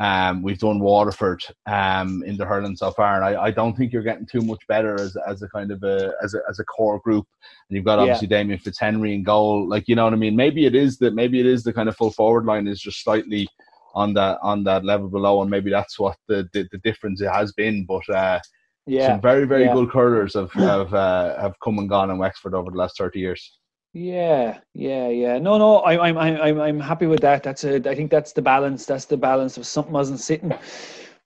um, we've done Waterford um, in the hurling so far, and I, I don't think you're getting too much better as as a kind of a as a as a core group. And you've got Yeah. obviously Damien Fitzhenry in goal, like you know what I mean. Maybe it is that maybe it is the kind of full forward line is just slightly on that on that level below, and maybe that's what the the, the difference it has been. But uh, Yeah. some very very yeah. good hurlers have have uh, have come and gone in Wexford over the last thirty years. Yeah, yeah, yeah. No, no, I, I'm, I'm, I'm, I'm happy with that. That's a. I think that's the balance. That's the balance of something wasn't sitting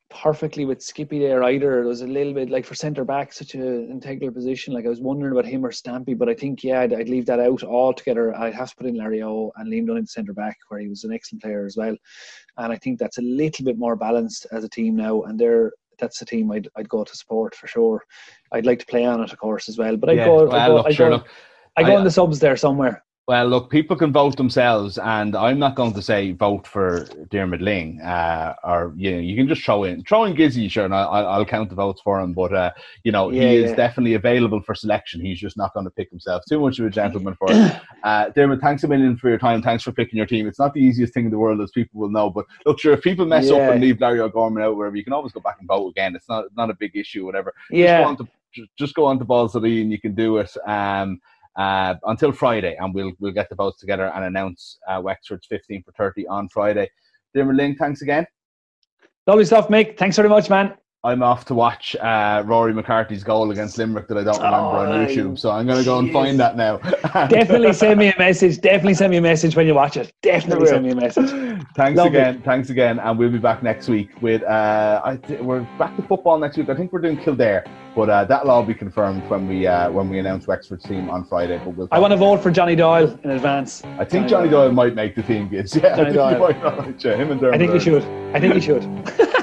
perfectly with Skippy there either. It was a little bit like for centre back, such an integral position. Like I was wondering about him or Stampy, but I think yeah, I'd, I'd leave that out altogether. I'd have to put in Larry O and Liam Dunne in centre back, where he was an excellent player as well. And I think that's a little bit more balanced as a team now. And they're that's the team I'd, I'd go to support for sure. I'd like to play on it, of course, as well. But I'd Yeah, go, well, I'd go, look, I'd sure, go, look, I'd go I- in the subs there somewhere. Well, look, people can vote themselves, and I'm not going to say vote for Diarmuid Lyng, uh, or you know, you can just throw in throw in Gizzy, sure, and I'll, I'll count the votes for him. But uh, you know, Yeah, he is yeah. definitely available for selection. He's just not going to pick himself. Too much of a gentleman for it. Uh, Dermot, thanks a million for your time. Thanks for picking your team. It's not the easiest thing in the world, as people will know. But look, sure, if people mess Yeah. up and leave Larry O'Gorman out, wherever, you can always go back and vote again. It's not not a big issue, whatever. Yeah. Just go on to just go on to Balls and you can do it. Um, uh, until Friday, and we'll we'll get the votes together and announce uh, Wexford's 15 for 30 on Friday. Diarmuid Lyng, thanks again. Lovely stuff, Mick. Thanks very much, man. I'm off to watch uh, Rory McCarthy's goal against Limerick that I don't remember oh, on YouTube, so I'm going to go and find that now. Definitely send me a message. Definitely send me a message when you watch it. Definitely send me a message. Thanks Love again. It. Thanks again, and we'll be back next week with. Uh, I th- we're back to football next week. I think we're doing Kildare, but uh, that'll all be confirmed when we uh, when we announce Wexford's team on Friday. But we'll I want to vote for Johnny Doyle in advance. I think Johnny, Johnny Doyle. Doyle. might make the team. Gids. Yeah, Johnny I think Doyle. Might, yeah, him and I think he should. I think he should.